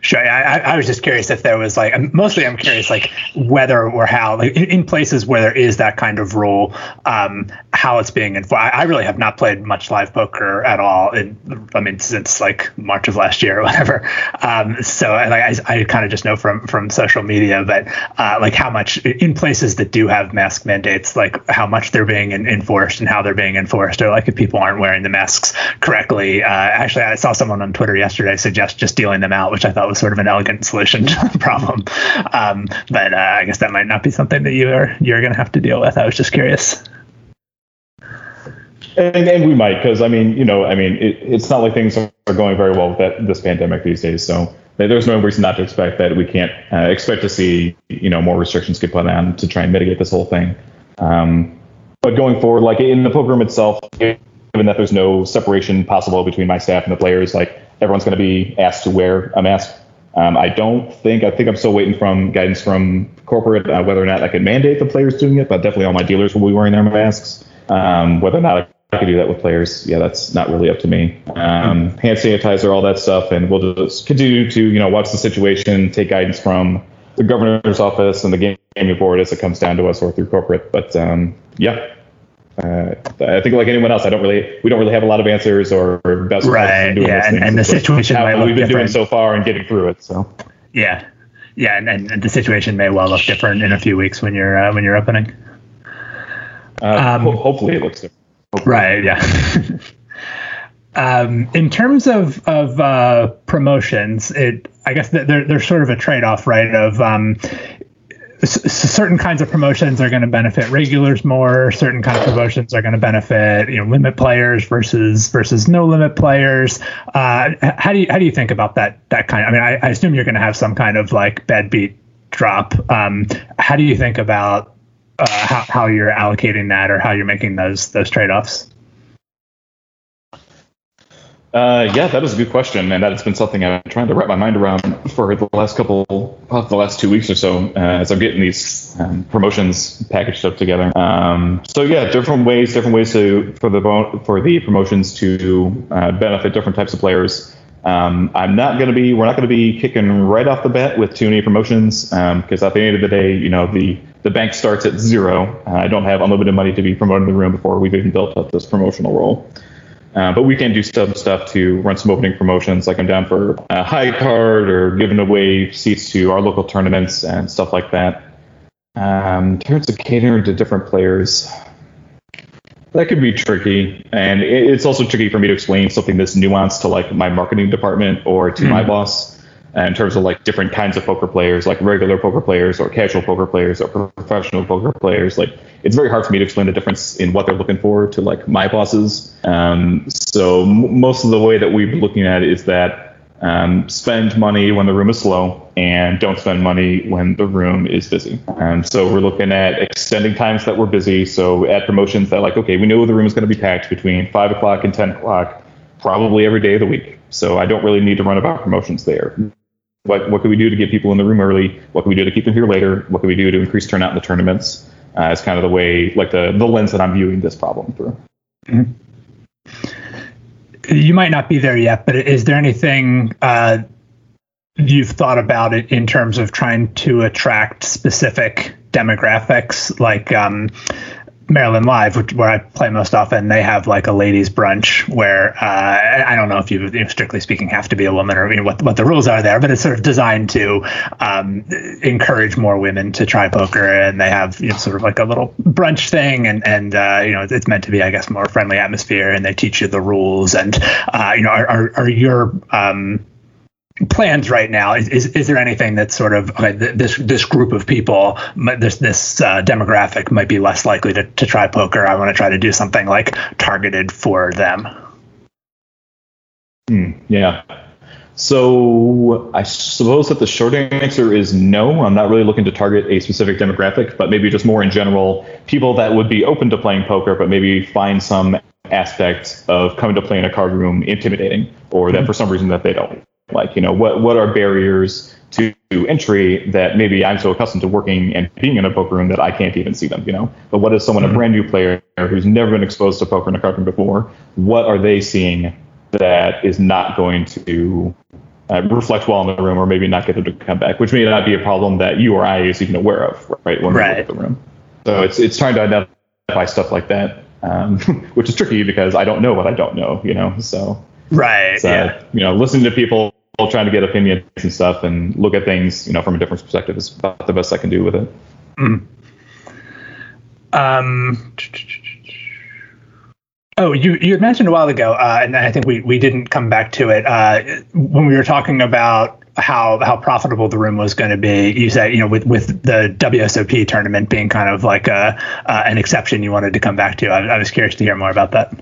Speaker 2: Sure. I, I- was just curious if there was like, mostly I'm curious like whether or how, like in, in places where there is that kind of rule, um, how it's being enforced. I, I really have not played much live poker at all. In, I mean, since like March of last year or whatever. Um, so I, I, I kind of just know from from social media, but uh, like how much in places that do have mask mandates, like how much they're being en- enforced and how they're being enforced, or like if people aren't wearing the masks correctly. Uh, actually, I saw someone on Twitter yesterday suggest just dealing them out, which I thought was sort of an elegant solution to the problem. Um, but uh, I guess that might not be something that you're you're going to have to deal with. I was just curious.
Speaker 3: And, and we might, because I mean, you know, I mean, it, it's not like things are going very well with that, this pandemic these days. So there's no reason not to expect that we can't uh, expect to see, you know, more restrictions get put on to try and mitigate this whole thing. Um, but going forward, like in the program itself, given that there's no separation possible between my staff and the players, like everyone's going to be asked to wear a mask. Um, I don't think, I think I'm still waiting from guidance from corporate uh, whether or not I could mandate the players doing it, but definitely all my dealers will be wearing their masks. Um, whether or not I could do that with players, yeah, that's not really up to me. Um, hand sanitizer, all that stuff, and we'll just continue to, you know, watch the situation, take guidance from the governor's office and the gaming board as it comes down to us or through corporate. But um, yeah, uh, I think like anyone else, I don't really, we don't really have a lot of answers or best
Speaker 2: Right,
Speaker 3: practices in doing
Speaker 2: yeah, and- and the situation
Speaker 3: how
Speaker 2: might look
Speaker 3: we've been doing so far and getting through it. So
Speaker 2: Yeah, yeah, and, and, the situation may well look different in a few weeks when you're uh, when you're opening.
Speaker 3: uh,
Speaker 2: Um,
Speaker 3: ho- hopefully it looks different.
Speaker 2: Right. Yeah. [laughs] um, in terms of of uh, promotions, it I guess there's sort of a trade off, right? Of um, certain kinds of promotions are going to benefit regulars more. Certain kind of promotions are going to benefit you know limit players versus versus no limit players. Uh, how do you how do you think about that that kind? I mean, I, I assume you're going to have some kind of like bad beat drop. Um, how do you think about uh, how, how you're allocating that or how you're making those those trade offs?
Speaker 3: Uh, yeah, that is a good question, and that has been something I've been trying to wrap my mind around for the last couple, well, the last two weeks or so, uh, as I'm getting these um, promotions packaged up together. Um, so yeah, different ways, different ways to for the for the promotions to uh, benefit different types of players. Um, I'm not going to be, we're not going to be kicking right off the bat with too many promotions because at the end of the day, you know, the the bank starts at zero. Uh, I don't have unlimited money to be promoting the room before we've even built up this promotional role. Uh, but we can do some stuff to run some opening promotions, like I'm down for a high card or giving away seats to our local tournaments and stuff like that. Um, in terms of catering to different players, that could be tricky, and it- it's also tricky for me to explain something this nuanced to like my marketing department or to my boss. Uh, In terms of like different kinds of poker players, like regular poker players or casual poker players or professional poker players, like it's very hard for me to explain the difference in what they're looking for to like my bosses. Um, so m- most of the way that we've been looking at it is that um, spend money when the room is slow and don't spend money when the room is busy. Um, so we're looking at extending times that we're busy. So add promotions that like, okay, we know the room is going to be packed between five o'clock and 10 o'clock, probably every day of the week. So I don't really need to run about promotions there. What, what can we do to get people in the room early? What can we do to keep them here later? What can we do to increase turnout in the tournaments? Uh, it's kind of the way, like the, the lens that I'm viewing this problem through.
Speaker 2: you might not be there yet, but is there anything uh, you've thought about it in terms of trying to attract specific demographics, like um, Maryland Live, which, where I play most often, they have like a ladies' brunch where uh, I don't know if you, strictly speaking, have to be a woman or you know, what what the rules are there, but it's sort of designed to um, encourage more women to try poker, and they have you know, sort of like a little brunch thing, and and uh, you know it's meant to be, I guess, more friendly atmosphere, and they teach you the rules, and uh, you know are are, are your um, plans right now. Is, is is there anything that's sort of okay this this group of people this this uh, demographic might be less likely to, to try poker. I want to try to do something like targeted for them.
Speaker 3: Mm, yeah. So i suppose that the short answer is no. I'm not really looking to target a specific demographic but maybe just more in general people that would be open to playing poker but maybe find some aspect of coming to play in a card room intimidating or that mm-hmm. for some reason that they don't like, you know, what what are barriers to entry that maybe I'm so accustomed to working and being in a poker room that I can't even see them, you know? But what is someone, mm-hmm. a brand new player who's never been exposed to poker in a card room before, what are they seeing that is not going to uh, reflect well in the room or maybe not get them to come back, which may not be a problem that you or I is even aware of, right, when we right. look at the room. So it's, it's trying to identify stuff like that, um, [laughs] which is tricky because I don't know what I don't know, you know? So,
Speaker 2: right.
Speaker 3: So,
Speaker 2: yeah.
Speaker 3: you know, listening to people trying to get opinions and stuff and look at things, you know, from a different perspective is about the best I can do with it.
Speaker 2: Mm. Um. Oh, you, you had mentioned a while ago, uh, and I think we, we didn't come back to it uh, when we were talking about how how profitable the room was going to be. You said, you know, with with the WSOP tournament being kind of like a uh, an exception, you wanted to come back to. I, I was curious to hear more about that.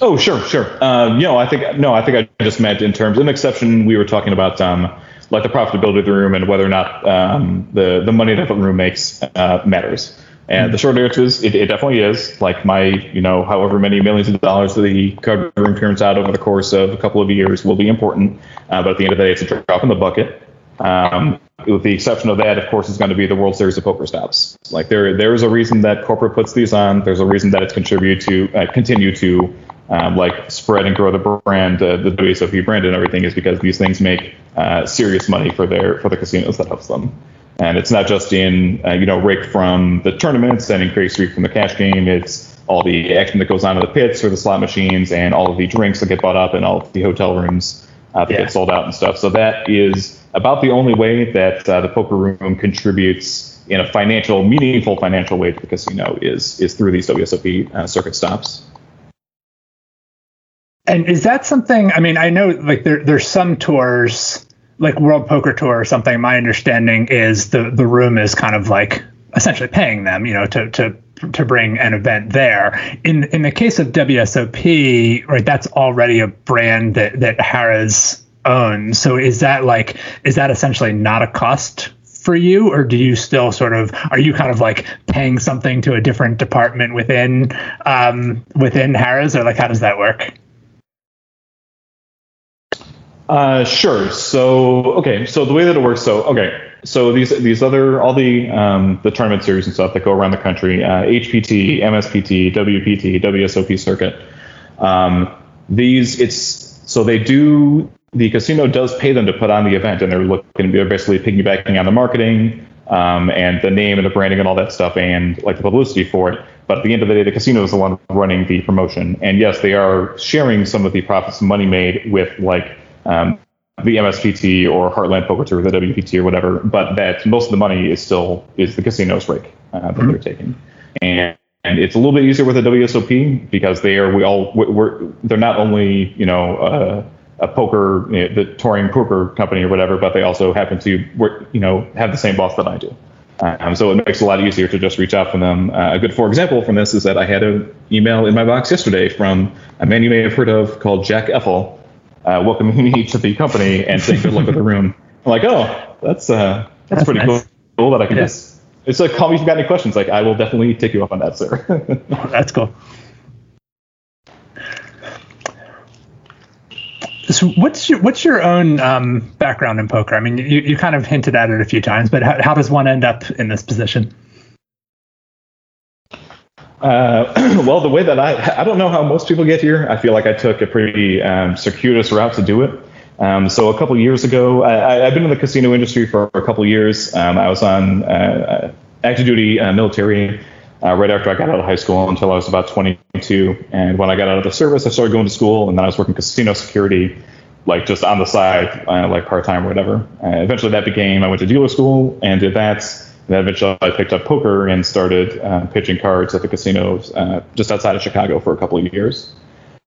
Speaker 3: Oh, sure, sure. Um, you know, I think no, I think I just meant in terms of an exception. We were talking about um, like the profitability of the room and whether or not um, the the money that the room makes uh, matters. And mm-hmm. the short answer is it, it, definitely is. Like my, you know, however many millions of dollars the card room turns out over the course of a couple of years will be important. Uh, but at the end of the day, it's a drop in the bucket. Um, with the exception of that, of course, is going to be the World Series of Poker stops. Like there, there is a reason that corporate puts these on. There's a reason that it's contribute to uh, continue to um, like spread and grow the brand, uh, the WSOP brand, and everything is because these things make uh, serious money for their for the casinos that host them. And it's not just in uh, you know rake from the tournaments and increase rake from the cash game. It's all the action that goes on in the pits or the slot machines and all of the drinks that get bought up and all of the hotel rooms uh, that yeah. get sold out and stuff. So that is about the only way that uh, the poker room contributes in a financial, meaningful financial way to the casino is is through these WSOP uh, circuit stops.
Speaker 2: And is that something? I mean, I know like there there's some tours like World Poker Tour or something. My understanding is the the room is kind of like essentially paying them, you know, to to to bring an event there. In in the case of WSOP, right, that's already a brand that that Harrah's owns. So is that like is that essentially not a cost for you or do you still sort of are you kind of like paying something to a different department within um within Harrah's or like how does that work?
Speaker 3: Uh, sure. So okay. So the way that it works. So okay. So these these other all the um, the tournament series and stuff that go around the country, uh, HPT, MSPT, WPT, WSOP circuit. Um, these it's so they do the casino does pay them to put on the event, and they're looking they're basically piggybacking on the marketing um, and the name and the branding and all that stuff, and like the publicity for it. But at the end of the day, the casino is the one running the promotion, and yes, they are sharing some of the profits money made with like um, the MSPT or Heartland Poker Tour, the WPT or whatever, but that most of the money is still is the casino's rake uh, that mm-hmm. they're taking, and and it's a little bit easier with the WSOP because they are we all we're they're not only you know uh, a poker you know, the touring poker company or whatever, but they also happen to work you know have the same boss that I do. Um, so it makes it a lot easier to just reach out from them. Uh, a good for example from this is that I had an email in my box yesterday from a man you may have heard of called Jack Effel uh, welcoming [laughs] me to the company and saying good luck with the room. I'm like, oh, that's uh, that's, that's pretty nice. cool that I can yeah. just. It's like call me if you've got any questions. Like I will definitely take you up on that, sir. [laughs]
Speaker 2: that's cool. So what's your what's your own um, background in poker? I mean, you, you kind of hinted at it a few times, but how, how does one end up in this position?
Speaker 3: Uh, [clears throat] well, the way that I, I don't know how most people get here. I feel like I took a pretty um, circuitous route to do it. Um, so a couple years ago, I, have been in the casino industry for a couple years. Um, I was on uh, active duty uh, military uh, right after I got out of high school until I was about 22. And when I got out of the service, I started going to school, and then I was working casino security, like just on the side, uh, like part time or whatever. Uh, eventually, that became I went to dealer school and did that. And then eventually, I picked up poker and started uh, pitching cards at the casinos uh, just outside of Chicago for a couple of years.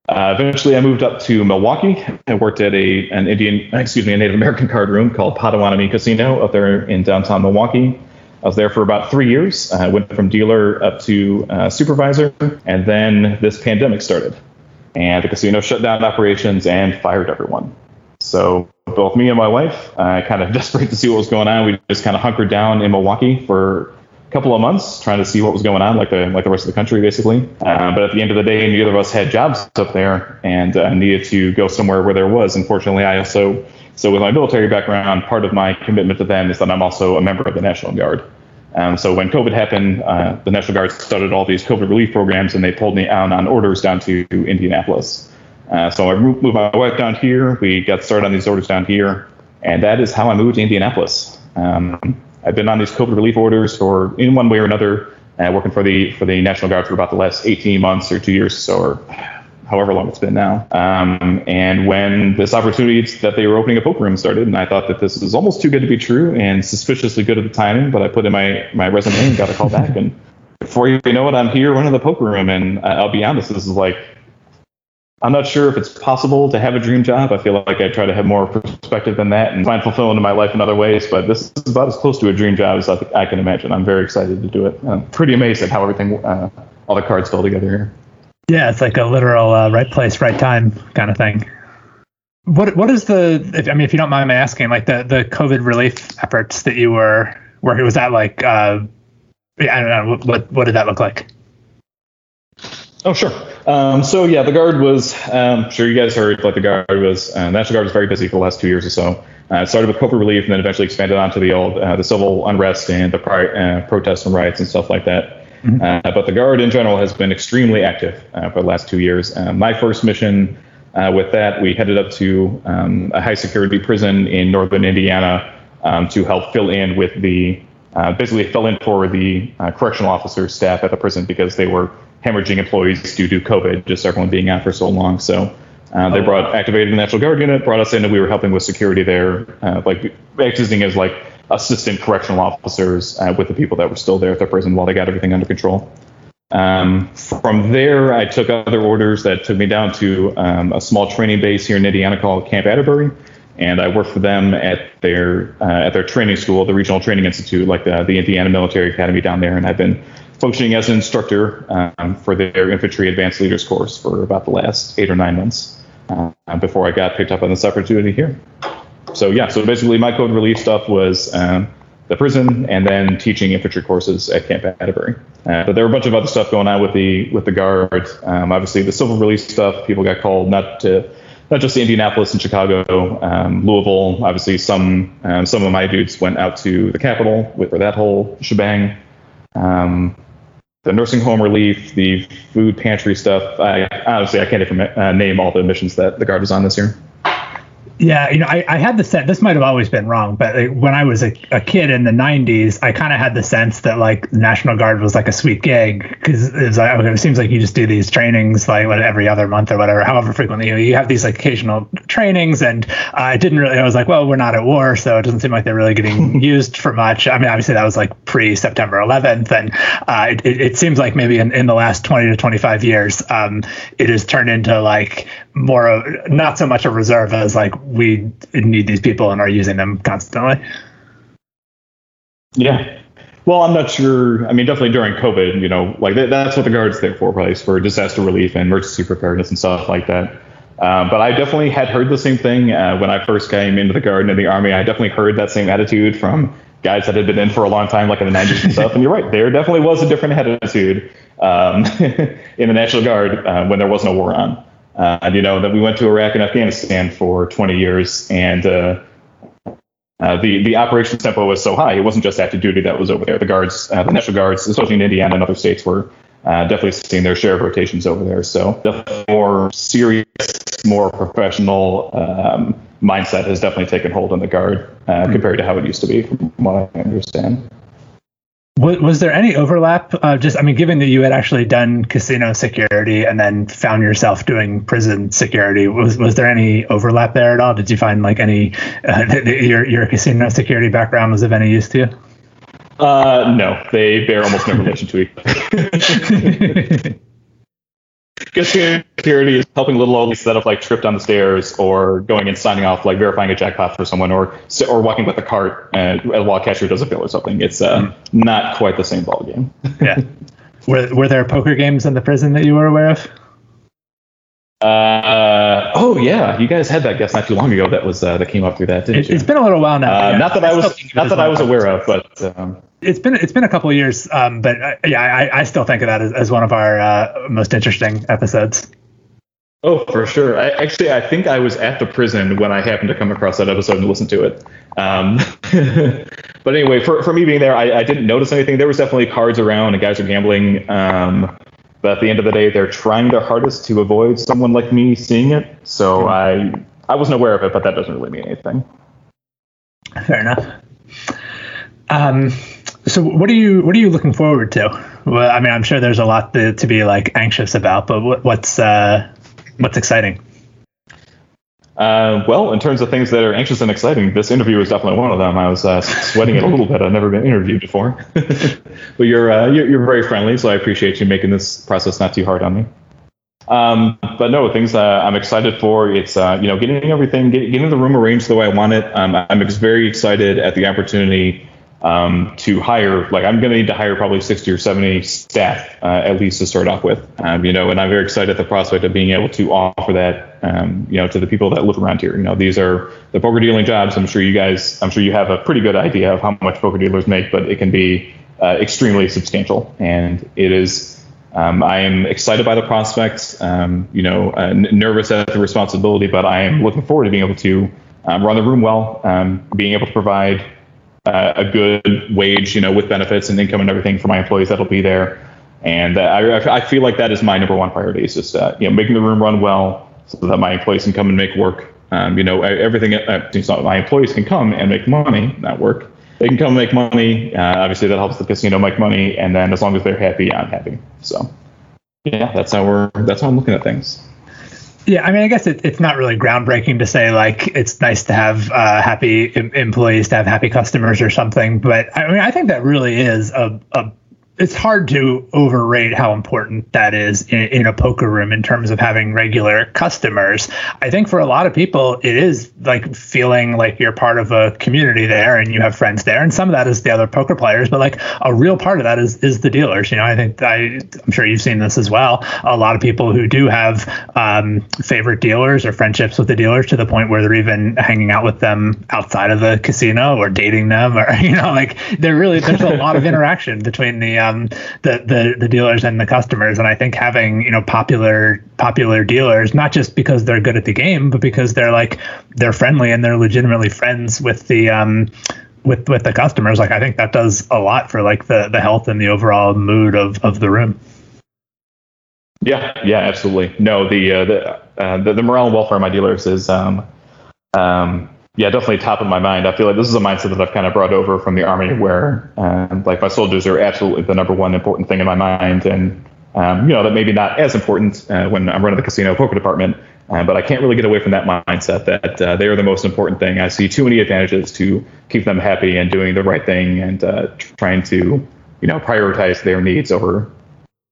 Speaker 3: Uh, eventually, I moved up to Milwaukee and worked at a an Indian, excuse me, a Native American card room called Potawatomi Casino up there in downtown Milwaukee. I was there for about three years. I went from dealer up to uh, supervisor, and then this pandemic started, and the casino shut down operations and fired everyone. So both me and my wife, uh, kind of [laughs] desperate to see what was going on, we just kind of hunkered down in Milwaukee for a couple of months, trying to see what was going on, like the like the rest of the country, basically. Uh, but at the end of the day, neither of us had jobs up there, and uh, needed to go somewhere where there was. Unfortunately, I also so with my military background, part of my commitment to them is that I'm also a member of the National Guard. Um, so when COVID happened, uh, the National Guard started all these COVID relief programs, and they pulled me out on orders down to Indianapolis. Uh, so I moved my wife down here. We got started on these orders down here, and that is how I moved to Indianapolis. Um, I've been on these COVID relief orders for, in one way or another, uh, working for the for the National Guard for about the last 18 months or two years or so, or however long it's been now. Um, and when this opportunity that they were opening a poker room started, and I thought that this was almost too good to be true and suspiciously good at the timing, but I put in my, my resume and got a call back. And before you know it, I'm here running the poker room. And I'll be honest, this is like, I'm not sure if it's possible to have a dream job. I feel like I try to have more perspective than that and find fulfillment in my life in other ways. But this is about as close to a dream job as I can imagine. I'm very excited to do it. I'm pretty amazed at how everything, uh, all the cards fell together here.
Speaker 2: Yeah, it's like a literal uh, right place, right time kind of thing. What what is the? If, I mean, if you don't mind me asking, like the the COVID relief efforts that you were working, was that like? Uh, I don't know. What what did that look like?
Speaker 3: Oh, sure. Um, so yeah, the guard was. Um, sure, you guys heard like the guard was. Uh, National Guard was very busy for the last two years or so. Uh, it started with COVID relief, and then eventually expanded onto the old uh, the civil unrest and the pri- uh, protests and riots and stuff like that. Mm-hmm. Uh, but the Guard in general has been extremely active uh, for the last two years. My first mission uh, with that, we headed up to um, a high security prison in northern Indiana um, to help fill in with the, uh, basically fill in for the uh, correctional officers staff at the prison because they were hemorrhaging employees due to COVID, just everyone being out for so long. So uh, they oh, brought activated the National Guard unit, brought us in, and we were helping with security there, uh, like acting as like assistant correctional officers uh, with the people that were still there at the prison while they got everything under control. Um, from there, I took other orders that took me down to um, a small training base here in Indiana called Camp Atterbury, and I worked for them at their uh, at their training school, the Regional Training Institute, like the, the Indiana Military Academy down there, and I've been functioning as an instructor um, for their infantry advanced leaders course for about the last eight or nine months uh, before I got picked up on this opportunity here so yeah, so basically my code relief stuff was um, the prison and then teaching infantry courses at Camp Atterbury. Uh, but there were a bunch of other stuff going on with the with the guard. Um, obviously, the civil release stuff. People got called not to not just Indianapolis and Chicago, um, Louisville. Obviously, some um, some of my dudes went out to the Capitol with for that whole shebang. Um, the nursing home relief, the food pantry stuff. I honestly I can't even uh, name all the missions that the guard was on this year.
Speaker 2: Yeah, you know, I, I had the sense this might have always been wrong, but when I was a, a kid in the '90s, I kind of had the sense that like National Guard was like a sweet gig because it, like, okay, it seems like you just do these trainings like what, every other month or whatever, however frequently. You, know, you have these like occasional trainings, and uh, I didn't really. I was like, well, we're not at war, so it doesn't seem like they're really getting [laughs] used for much. I mean, obviously that was like pre September 11th, and uh, it, it, it, seems like maybe in, in the last 20 to 25 years, um, it has turned into like more of not so much a reserve as like we need these people and are using them constantly.
Speaker 3: Yeah. Well, I'm not sure. I mean, definitely during COVID, you know, like that's what the guard's there for, probably for disaster relief and emergency preparedness and stuff like that. Uh, but I definitely had heard the same thing uh, when I first came into the guard and the army. I definitely heard that same attitude from guys that had been in for a long time, like in the 90s and stuff. And you're right, there definitely was a different attitude um, [laughs] in the National Guard uh, when there was no war on. Uh, and you know that we went to Iraq and Afghanistan for 20 years, and uh, uh, the the operation tempo was so high. It wasn't just active duty that was over there. The guards, uh, the National Guards, especially in Indiana and other states, were uh, definitely seeing their share of rotations over there. So the more serious, more professional um, mindset has definitely taken hold on the guard uh, mm-hmm. compared to how it used to be, from what I understand.
Speaker 2: Was, was there any overlap? Uh, just, I mean, given that you had actually done casino security and then found yourself doing prison security, was was there any overlap there at all? Did you find like any [laughs] uh, your your casino security background was of any use to you?
Speaker 3: Uh, no, they bear almost no relation to each other. [laughs] [laughs] security is helping little oldies set up like trip down the stairs or going and signing off like verifying a jackpot for someone or or walking with a cart and while a cashier does a bill or something. It's uh, mm-hmm. not quite the same ball game.
Speaker 2: yeah. [laughs] Were were there poker games in the prison that you were aware of?
Speaker 3: Uh, oh yeah, you guys had that guest not too long ago. That was uh, that came up through that. Didn't you?
Speaker 2: it, has been a little while now.
Speaker 3: Uh, yeah, not that I, I was not that I was aware of, but um,
Speaker 2: it's been it's been a couple of years. Um, but uh, yeah, I, I still think of that as, as one of our uh, most interesting episodes.
Speaker 3: Oh, for sure. I, actually, I think I was at the prison when I happened to come across that episode and listen to it. Um, [laughs] but anyway, for, for me being there, I, I, didn't notice anything. There was definitely cards around and guys are gambling. Um, but at the end of the day, they're trying their hardest to avoid someone like me seeing it. So mm-hmm. I I wasn't aware of it, but that doesn't really mean anything.
Speaker 2: Fair enough. Um, so what are you what are you looking forward to? Well, I mean, I'm sure there's a lot to, to be like anxious about, but what, what's uh, what's exciting?
Speaker 3: Uh, well, in terms of things that are anxious and exciting, this interview is definitely one of them. I was uh, sweating it a little bit. I've never been interviewed before, [laughs] but you're, uh, you're, you're very friendly, so I appreciate you making this process not too hard on me. Um, but no, things I'm excited for. It's uh, you know getting everything, get, getting the room arranged the way I want it. Um, I'm very excited at the opportunity um, to hire, like I'm going to need to hire probably 60 or 70 staff uh, at least to start off with, um, you know, and I'm very excited at the prospect of being able to offer that, um, you know, to the people that live around here. You know, these are the poker dealing jobs. I'm sure you guys, I'm sure you have a pretty good idea of how much poker dealers make, but it can be uh, extremely substantial, and it is. Um, I am excited by the prospects, um, you know, uh, n- nervous at the responsibility, but I am looking forward to being able to um, run the room well, being able to provide uh, a good wage, you know, with benefits and income and everything for my employees that'll be there. And uh, I, I feel like that is my number one priority is just, uh, you know, making the room run well so that my employees can come and make work. Um, you know, everything, uh, my employees can come and make money, not work. They can come and make money. Uh, obviously, that helps the casino make money. And then as long as they're happy, I'm happy. So, yeah, that's how we're, that's how I'm looking at things.
Speaker 2: Yeah, I mean, I guess it, it's not really groundbreaking to say like it's nice to have uh, happy employees, to have happy customers or something. But I mean, I think that really is a, a it's hard to overrate how important that is in, in, a poker room in terms of having regular customers. I think for a lot of people, it is like feeling like you're part of a community there and you have friends there. And some of that is the other poker players, but like a real part of that is is the dealers. You know, I think I, I'm sure you've seen this as well. A lot of people who do have um, favorite dealers or friendships with the dealers to the point where they're even hanging out with them outside of the casino or dating them, or [laughs] you know, like they're really there's a lot of interaction between the um, the, the the dealers and the customers. And I think having you know popular popular dealers, not just because they're good at the game, but because they're like they're friendly and they're legitimately friends with the um, with with the customers. Like I think that does a lot for like the the health and the overall mood of of the room.
Speaker 3: Yeah, yeah, absolutely. No, the uh, the, uh, the, the morale and welfare of my dealers is um, um, yeah, definitely top of my mind. I feel like this is a mindset that I've kind of brought over from the army, where um, like my soldiers are absolutely the number one important thing in my mind, and um, you know that maybe not as important uh, when I'm running the casino poker department, uh, but I can't really get away from that mindset that uh, they are the most important thing. I see too many advantages to keep them happy and doing the right thing and uh, trying to you know prioritize their needs over.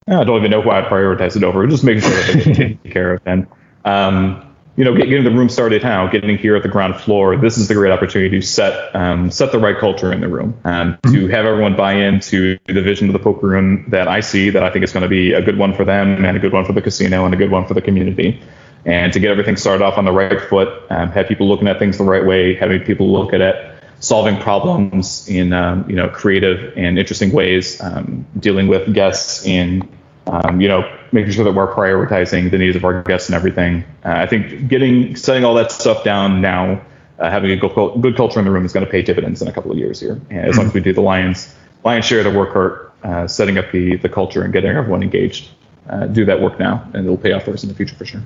Speaker 3: I don't even know who I'd prioritize it over. Just making sure that they're [laughs] taken care of and. Um, you know, getting the room started how, getting here at the ground floor, this is the great opportunity to set um, set the right culture in the room, and mm-hmm. to have everyone buy into the vision of the poker room that I see, that I think is going to be a good one for them, and a good one for the casino, and a good one for the community. And to get everything started off on the right foot, um, have people looking at things the right way, having people look at it, solving problems in um, you know creative and interesting ways, um, dealing with guests in um, you know, making sure that we're prioritizing the needs of our guests and everything. Uh, I think getting setting all that stuff down now, uh, having a good, good culture in the room is going to pay dividends in a couple of years here, as long as we do the lions lion's share of the work uh, setting up the the culture and getting everyone engaged. Uh, do that work now, and it'll pay off for us in the future for sure.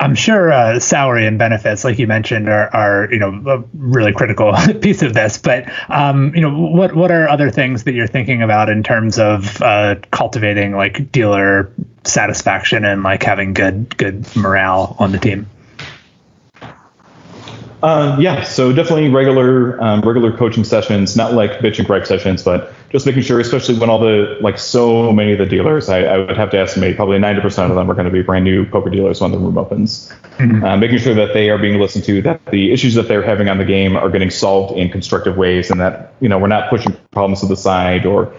Speaker 2: I'm sure uh, salary and benefits, like you mentioned, are, are you know a really critical [laughs] piece of this. But um, you know, what what are other things that you're thinking about in terms of uh, cultivating like dealer satisfaction and like having good good morale on the team?
Speaker 3: Uh, yeah, so definitely regular um, regular coaching sessions, not like bitch and gripe sessions, but just making sure, especially when all the like so many of the dealers, I, I would have to estimate probably 90% of them are going to be brand new poker dealers when the room opens. Mm-hmm. Uh, making sure that they are being listened to, that the issues that they're having on the game are getting solved in constructive ways, and that you know we're not pushing problems to the side or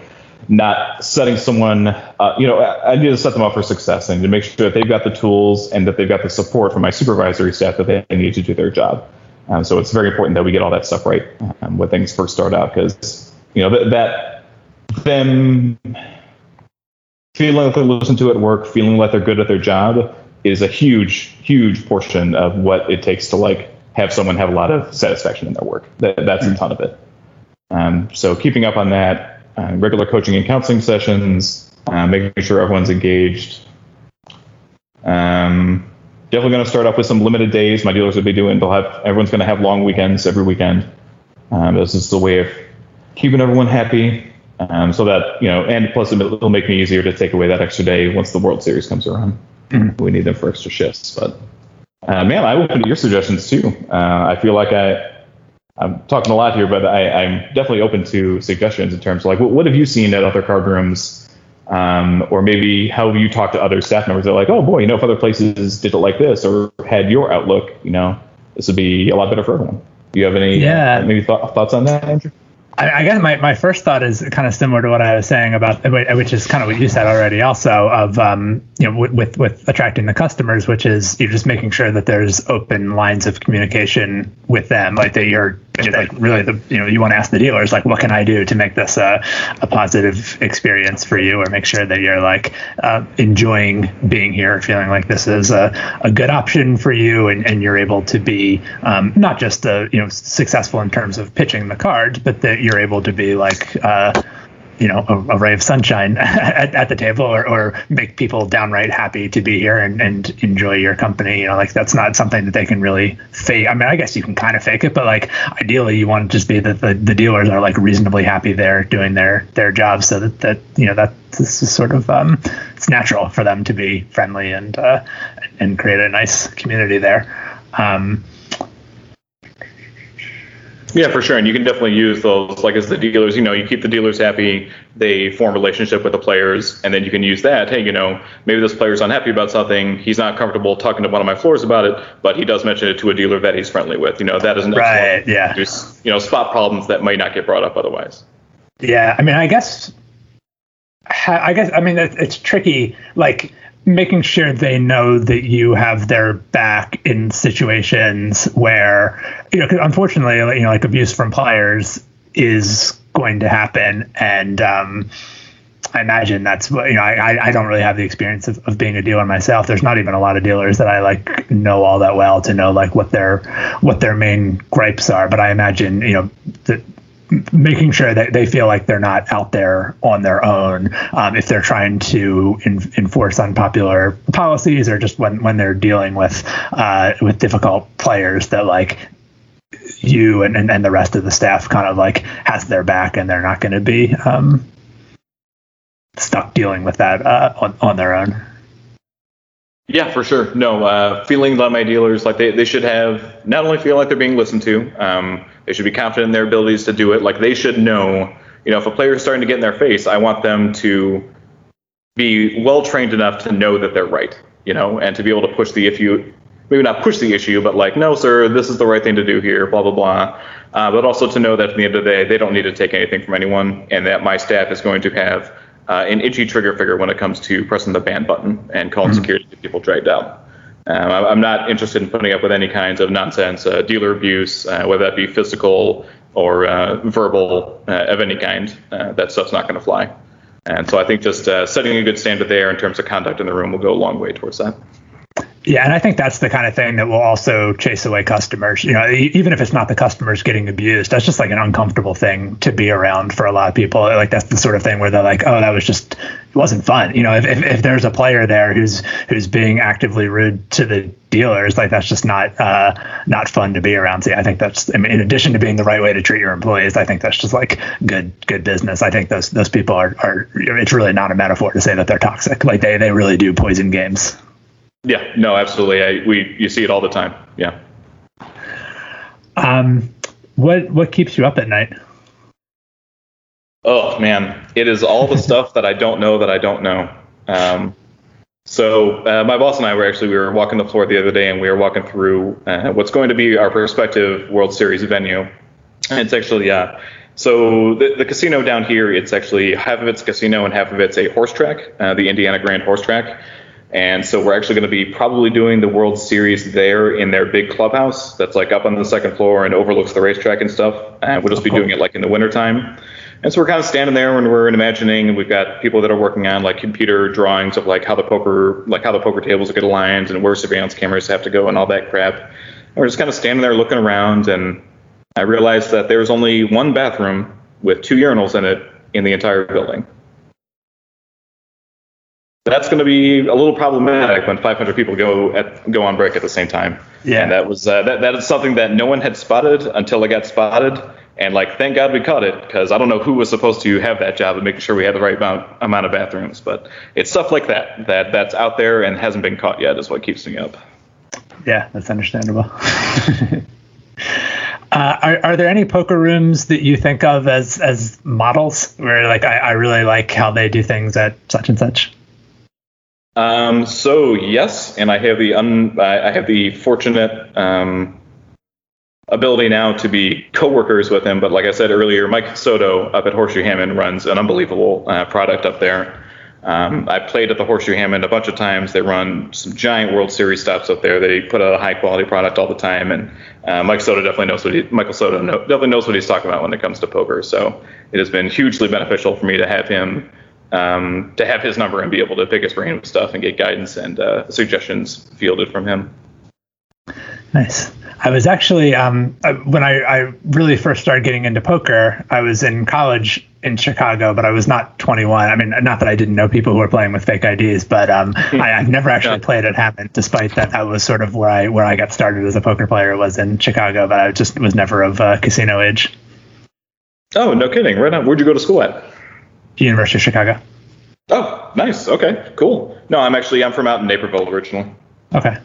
Speaker 3: not setting someone, uh, you know, I need to set them up for success and to make sure that they've got the tools and that they've got the support from my supervisory staff that they need to do their job. Um, so it's very important that we get all that stuff right um, when things first start out because you know that, that them feeling like they're listened to at work, feeling like they're good at their job is a huge, huge portion of what it takes to like have someone have a lot of satisfaction in their work. That, that's mm-hmm. a ton of it. Um, so keeping up on that, uh, regular coaching and counseling sessions, uh, making sure everyone's engaged. Um, definitely going to start off with some limited days. My dealers will be doing. They'll have everyone's going to have long weekends every weekend. Um, this is the way of keeping everyone happy, um, so that you know, and plus it'll make me easier to take away that extra day once the World Series comes around. Mm-hmm. We need them for extra shifts, but uh, man, I open to your suggestions too. Uh, I feel like I. I'm talking a lot here, but I, am definitely open to suggestions in terms of like what, what have you seen at other card rooms um, or maybe how you talk to other staff members. They're like, oh boy, you know, if other places did it like this or had your outlook, you know, this would be a lot better for everyone. Do you have any yeah. Uh, maybe th- thoughts on that, Andrew?
Speaker 2: I, I guess my, my first thought is kind of similar to what I was saying about, which is kind of what you said already, also of um, you know with with attracting the customers, which is you're just making sure that there's open lines of communication with them, like that you're like really the you know you want to ask the dealers like what can I do to make this a, a positive experience for you, or make sure that you're like uh, enjoying being here, feeling like this is a, a good option for you, and, and you're able to be um, not just a, you know successful in terms of pitching the cards, but that you're able to be like uh, you know a, a, ray of sunshine [laughs] at, at the table or, or make people downright happy to be here and, and enjoy your company. You know like that's not something that they can really fake. I mean i guess you can kind of fake it but like ideally you want to just be that the, the dealers are like reasonably happy there doing their their job so that that you know that this is sort of um it's natural for them to be friendly and uh and create a nice community there. Um
Speaker 3: yeah, for sure. And you can definitely use those, like as the dealers, you know, you keep the dealers happy, they form a relationship with the players, and then you can use that. Hey, you know, maybe this player's unhappy about something. He's not comfortable talking to one of my floors about it, but he does mention it to a dealer that he's friendly with. You know, that isn't
Speaker 2: right. Yeah.
Speaker 3: Just, you know, spot problems that might not get brought up otherwise.
Speaker 2: Yeah. I mean, I guess, I guess, I mean, it's tricky. Like, making sure they know that you have their back in situations where you know unfortunately you know like abuse from players is going to happen and um, I imagine that's what you know. I, I don't really have the experience of, of being a dealer myself. There's not even a lot of dealers that I like know all that well to know like what their what their main gripes are. But I imagine you know that making sure that they feel like they're not out there on their own um, if they're trying to in, enforce unpopular policies or just when, when they're dealing with uh, with difficult players that like you and, and, and, the rest of the staff kind of like has their back and they're not going to be um, stuck dealing with that uh, on, on their own.
Speaker 3: Yeah, for sure. No, uh, feeling that my dealers like they, they should have not only feel like they're being listened to, um, they should be confident in their abilities to do it. Like they should know, you know, if a player is starting to get in their face, I want them to be well trained enough to know that they're right, you know, and to be able to push the issue, maybe not push the issue, but like, no, sir, this is the right thing to do here, blah blah blah. Uh, but also to know that at the end of the day, they don't need to take anything from anyone, and that my staff is going to have uh, an itchy trigger figure when it comes to pressing the ban button and calling mm-hmm. security to people dragged out. Um, I'm not interested in putting up with any kinds of nonsense, uh, dealer abuse, uh, whether that be physical or uh, verbal of any kind. That stuff's not going to fly. And so I think just setting a good standard there in terms of conduct in the room will go a long way towards that.
Speaker 2: Yeah, and I think that's the kind of thing that will also chase away customers. You know, even if it's not the customers getting abused, that's just like an uncomfortable thing to be around for a lot of people. Like that's the sort of thing where they're like, "Oh, that was just it wasn't fun." You know, if, if, if there's a player there who's who's being actively rude to the dealers, like that's just not uh, not fun to be around. So I think that's I mean, in addition to being the right way to treat your employees, I think that's just like good good business. I think those those people are are it's really not a metaphor to say that they're toxic. Like they they really do poison games.
Speaker 3: Yeah, no, absolutely. I, we you see it all the time. Yeah.
Speaker 2: Um, what what keeps you up at night?
Speaker 3: Oh man, it is all the [laughs] stuff that I don't know that I don't know. Um, so uh, my boss and I were actually we were walking the floor the other day and we were walking through uh, what's going to be our prospective World Series venue. And it's actually uh, so the, the casino down here it's actually half of it's casino and half of it's a horse track, uh, the Indiana Grand Horse Track. And so we're actually going to be probably doing the World Series there in their big clubhouse that's like up on the second floor and overlooks the racetrack and stuff. And we'll just be oh, doing it like in the wintertime. And so we're kind of standing there and we're imagining, and we've got people that are working on like computer drawings of like how the poker, like how the poker tables get aligned and where surveillance cameras have to go and all that crap. And we're just kind of standing there looking around, and I realized that there's only one bathroom with two urinals in it in the entire building that's going to be a little problematic when 500 people go at, go on break at the same time.
Speaker 2: Yeah.
Speaker 3: And that was uh, that that is something that no one had spotted until it got spotted. And like, thank God we caught it because I don't know who was supposed to have that job of making sure we had the right amount amount of bathrooms. But it's stuff like that that that's out there and hasn't been caught yet is what keeps me up.
Speaker 2: Yeah, that's understandable. [laughs] Uh, are, are there any poker rooms that you think of as as models where like I, I really like how they do things at such and such?
Speaker 3: Um, so yes, and I have the un, I have the fortunate um, ability now to be co-workers with him. But like I said earlier, Mike Soto up at Horseshoe Hammond runs an unbelievable uh, product up there. Um, I played at the Horseshoe Hammond a bunch of times. They run some giant World Series stops up there. They put out a high quality product all the time, and uh, Mike Soto definitely knows what he, Michael Soto know, definitely knows what he's talking about when it comes to poker. So it has been hugely beneficial for me to have him um, to have his number and be able to pick his brain with stuff and get guidance and uh, suggestions fielded from him.
Speaker 2: Nice. I was actually um, when I, I, really first started getting into poker. I was in college in Chicago, but I was not 21. I mean, not that I didn't know people who were playing with fake IDs, but um, I, have never actually yeah. played at Hammond, despite that that was sort of where I where I got started as a poker player was in Chicago, but I just was never of uh, casino age.
Speaker 3: Oh, no kidding! Right on. Where'd you go to school at?
Speaker 2: University of Chicago.
Speaker 3: Oh, nice. Okay, cool. No, I'm actually I'm from out in Naperville originally.
Speaker 2: Okay.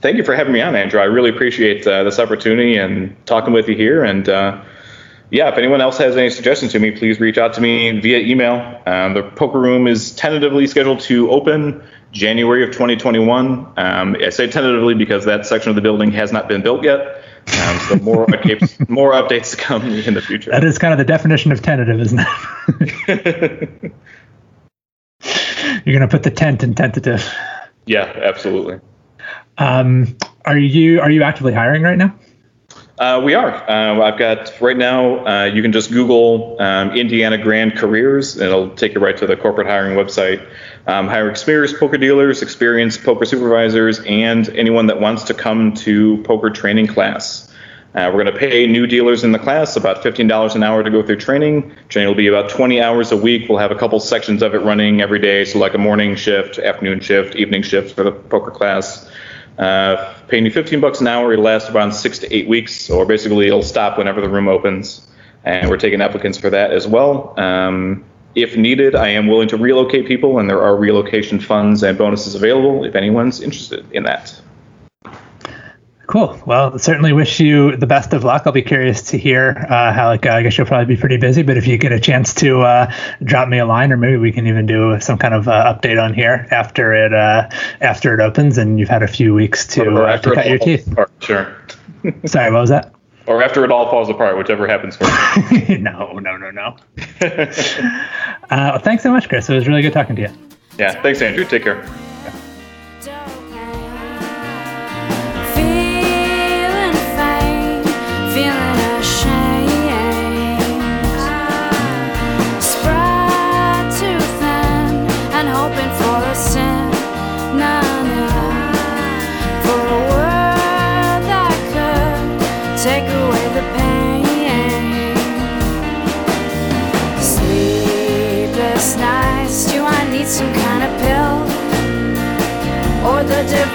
Speaker 3: Thank you for having me on, Andrew. I really appreciate uh, this opportunity and talking with you here. And uh, yeah, if anyone else has any suggestions to me, please reach out to me via email. Um, the poker room is tentatively scheduled to open January of 2021. Um, I say tentatively because that section of the building has not been built yet. Um, so more updates, [laughs] more updates to come in the future.
Speaker 2: That is kind of the definition of tentative, isn't it? [laughs] You're going to put the tent in tentative.
Speaker 3: Yeah, absolutely.
Speaker 2: Um, are you are you actively hiring right now?
Speaker 3: Uh, we are. Uh, I've got right now. Uh, you can just Google um, Indiana Grand Careers, and it'll take you right to the corporate hiring website. Um, hire experienced poker dealers, experienced poker supervisors, and anyone that wants to come to poker training class. Uh, we're going to pay new dealers in the class about $15 an hour to go through training. Training will be about 20 hours a week. We'll have a couple sections of it running every day, so like a morning shift, afternoon shift, evening shift for the poker class. Uh, paying you 15 bucks an hour. It'll last around six to eight weeks, or basically it'll stop whenever the room opens. And we're taking applicants for that as well. Um, if needed, I am willing to relocate people, and there are relocation funds and bonuses available if anyone's interested in that.
Speaker 2: Cool. Well, certainly wish you the best of luck. I'll be curious to hear uh, how. Like, uh, I guess you'll probably be pretty busy, but if you get a chance to uh, drop me a line, or maybe we can even do some kind of uh, update on here after it uh, after it opens, and you've had a few weeks to, uh, to cut your teeth.
Speaker 3: Apart, sure. [laughs]
Speaker 2: Sorry, what was that?
Speaker 3: Or after it all falls apart, whichever happens
Speaker 2: first. [laughs] no, no, no, no. [laughs] thanks so much, Chris. It was really good talking to you.
Speaker 3: Yeah. Thanks, Andrew. Take care.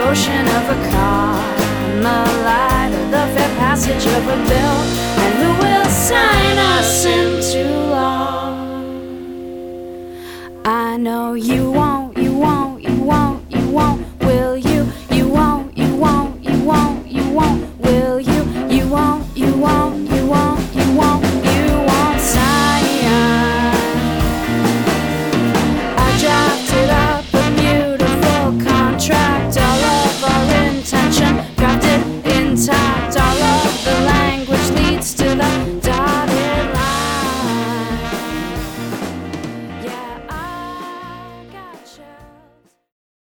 Speaker 1: Devotion of a Carmelite or the fair passage of a bill, and who will sign us into law? I know you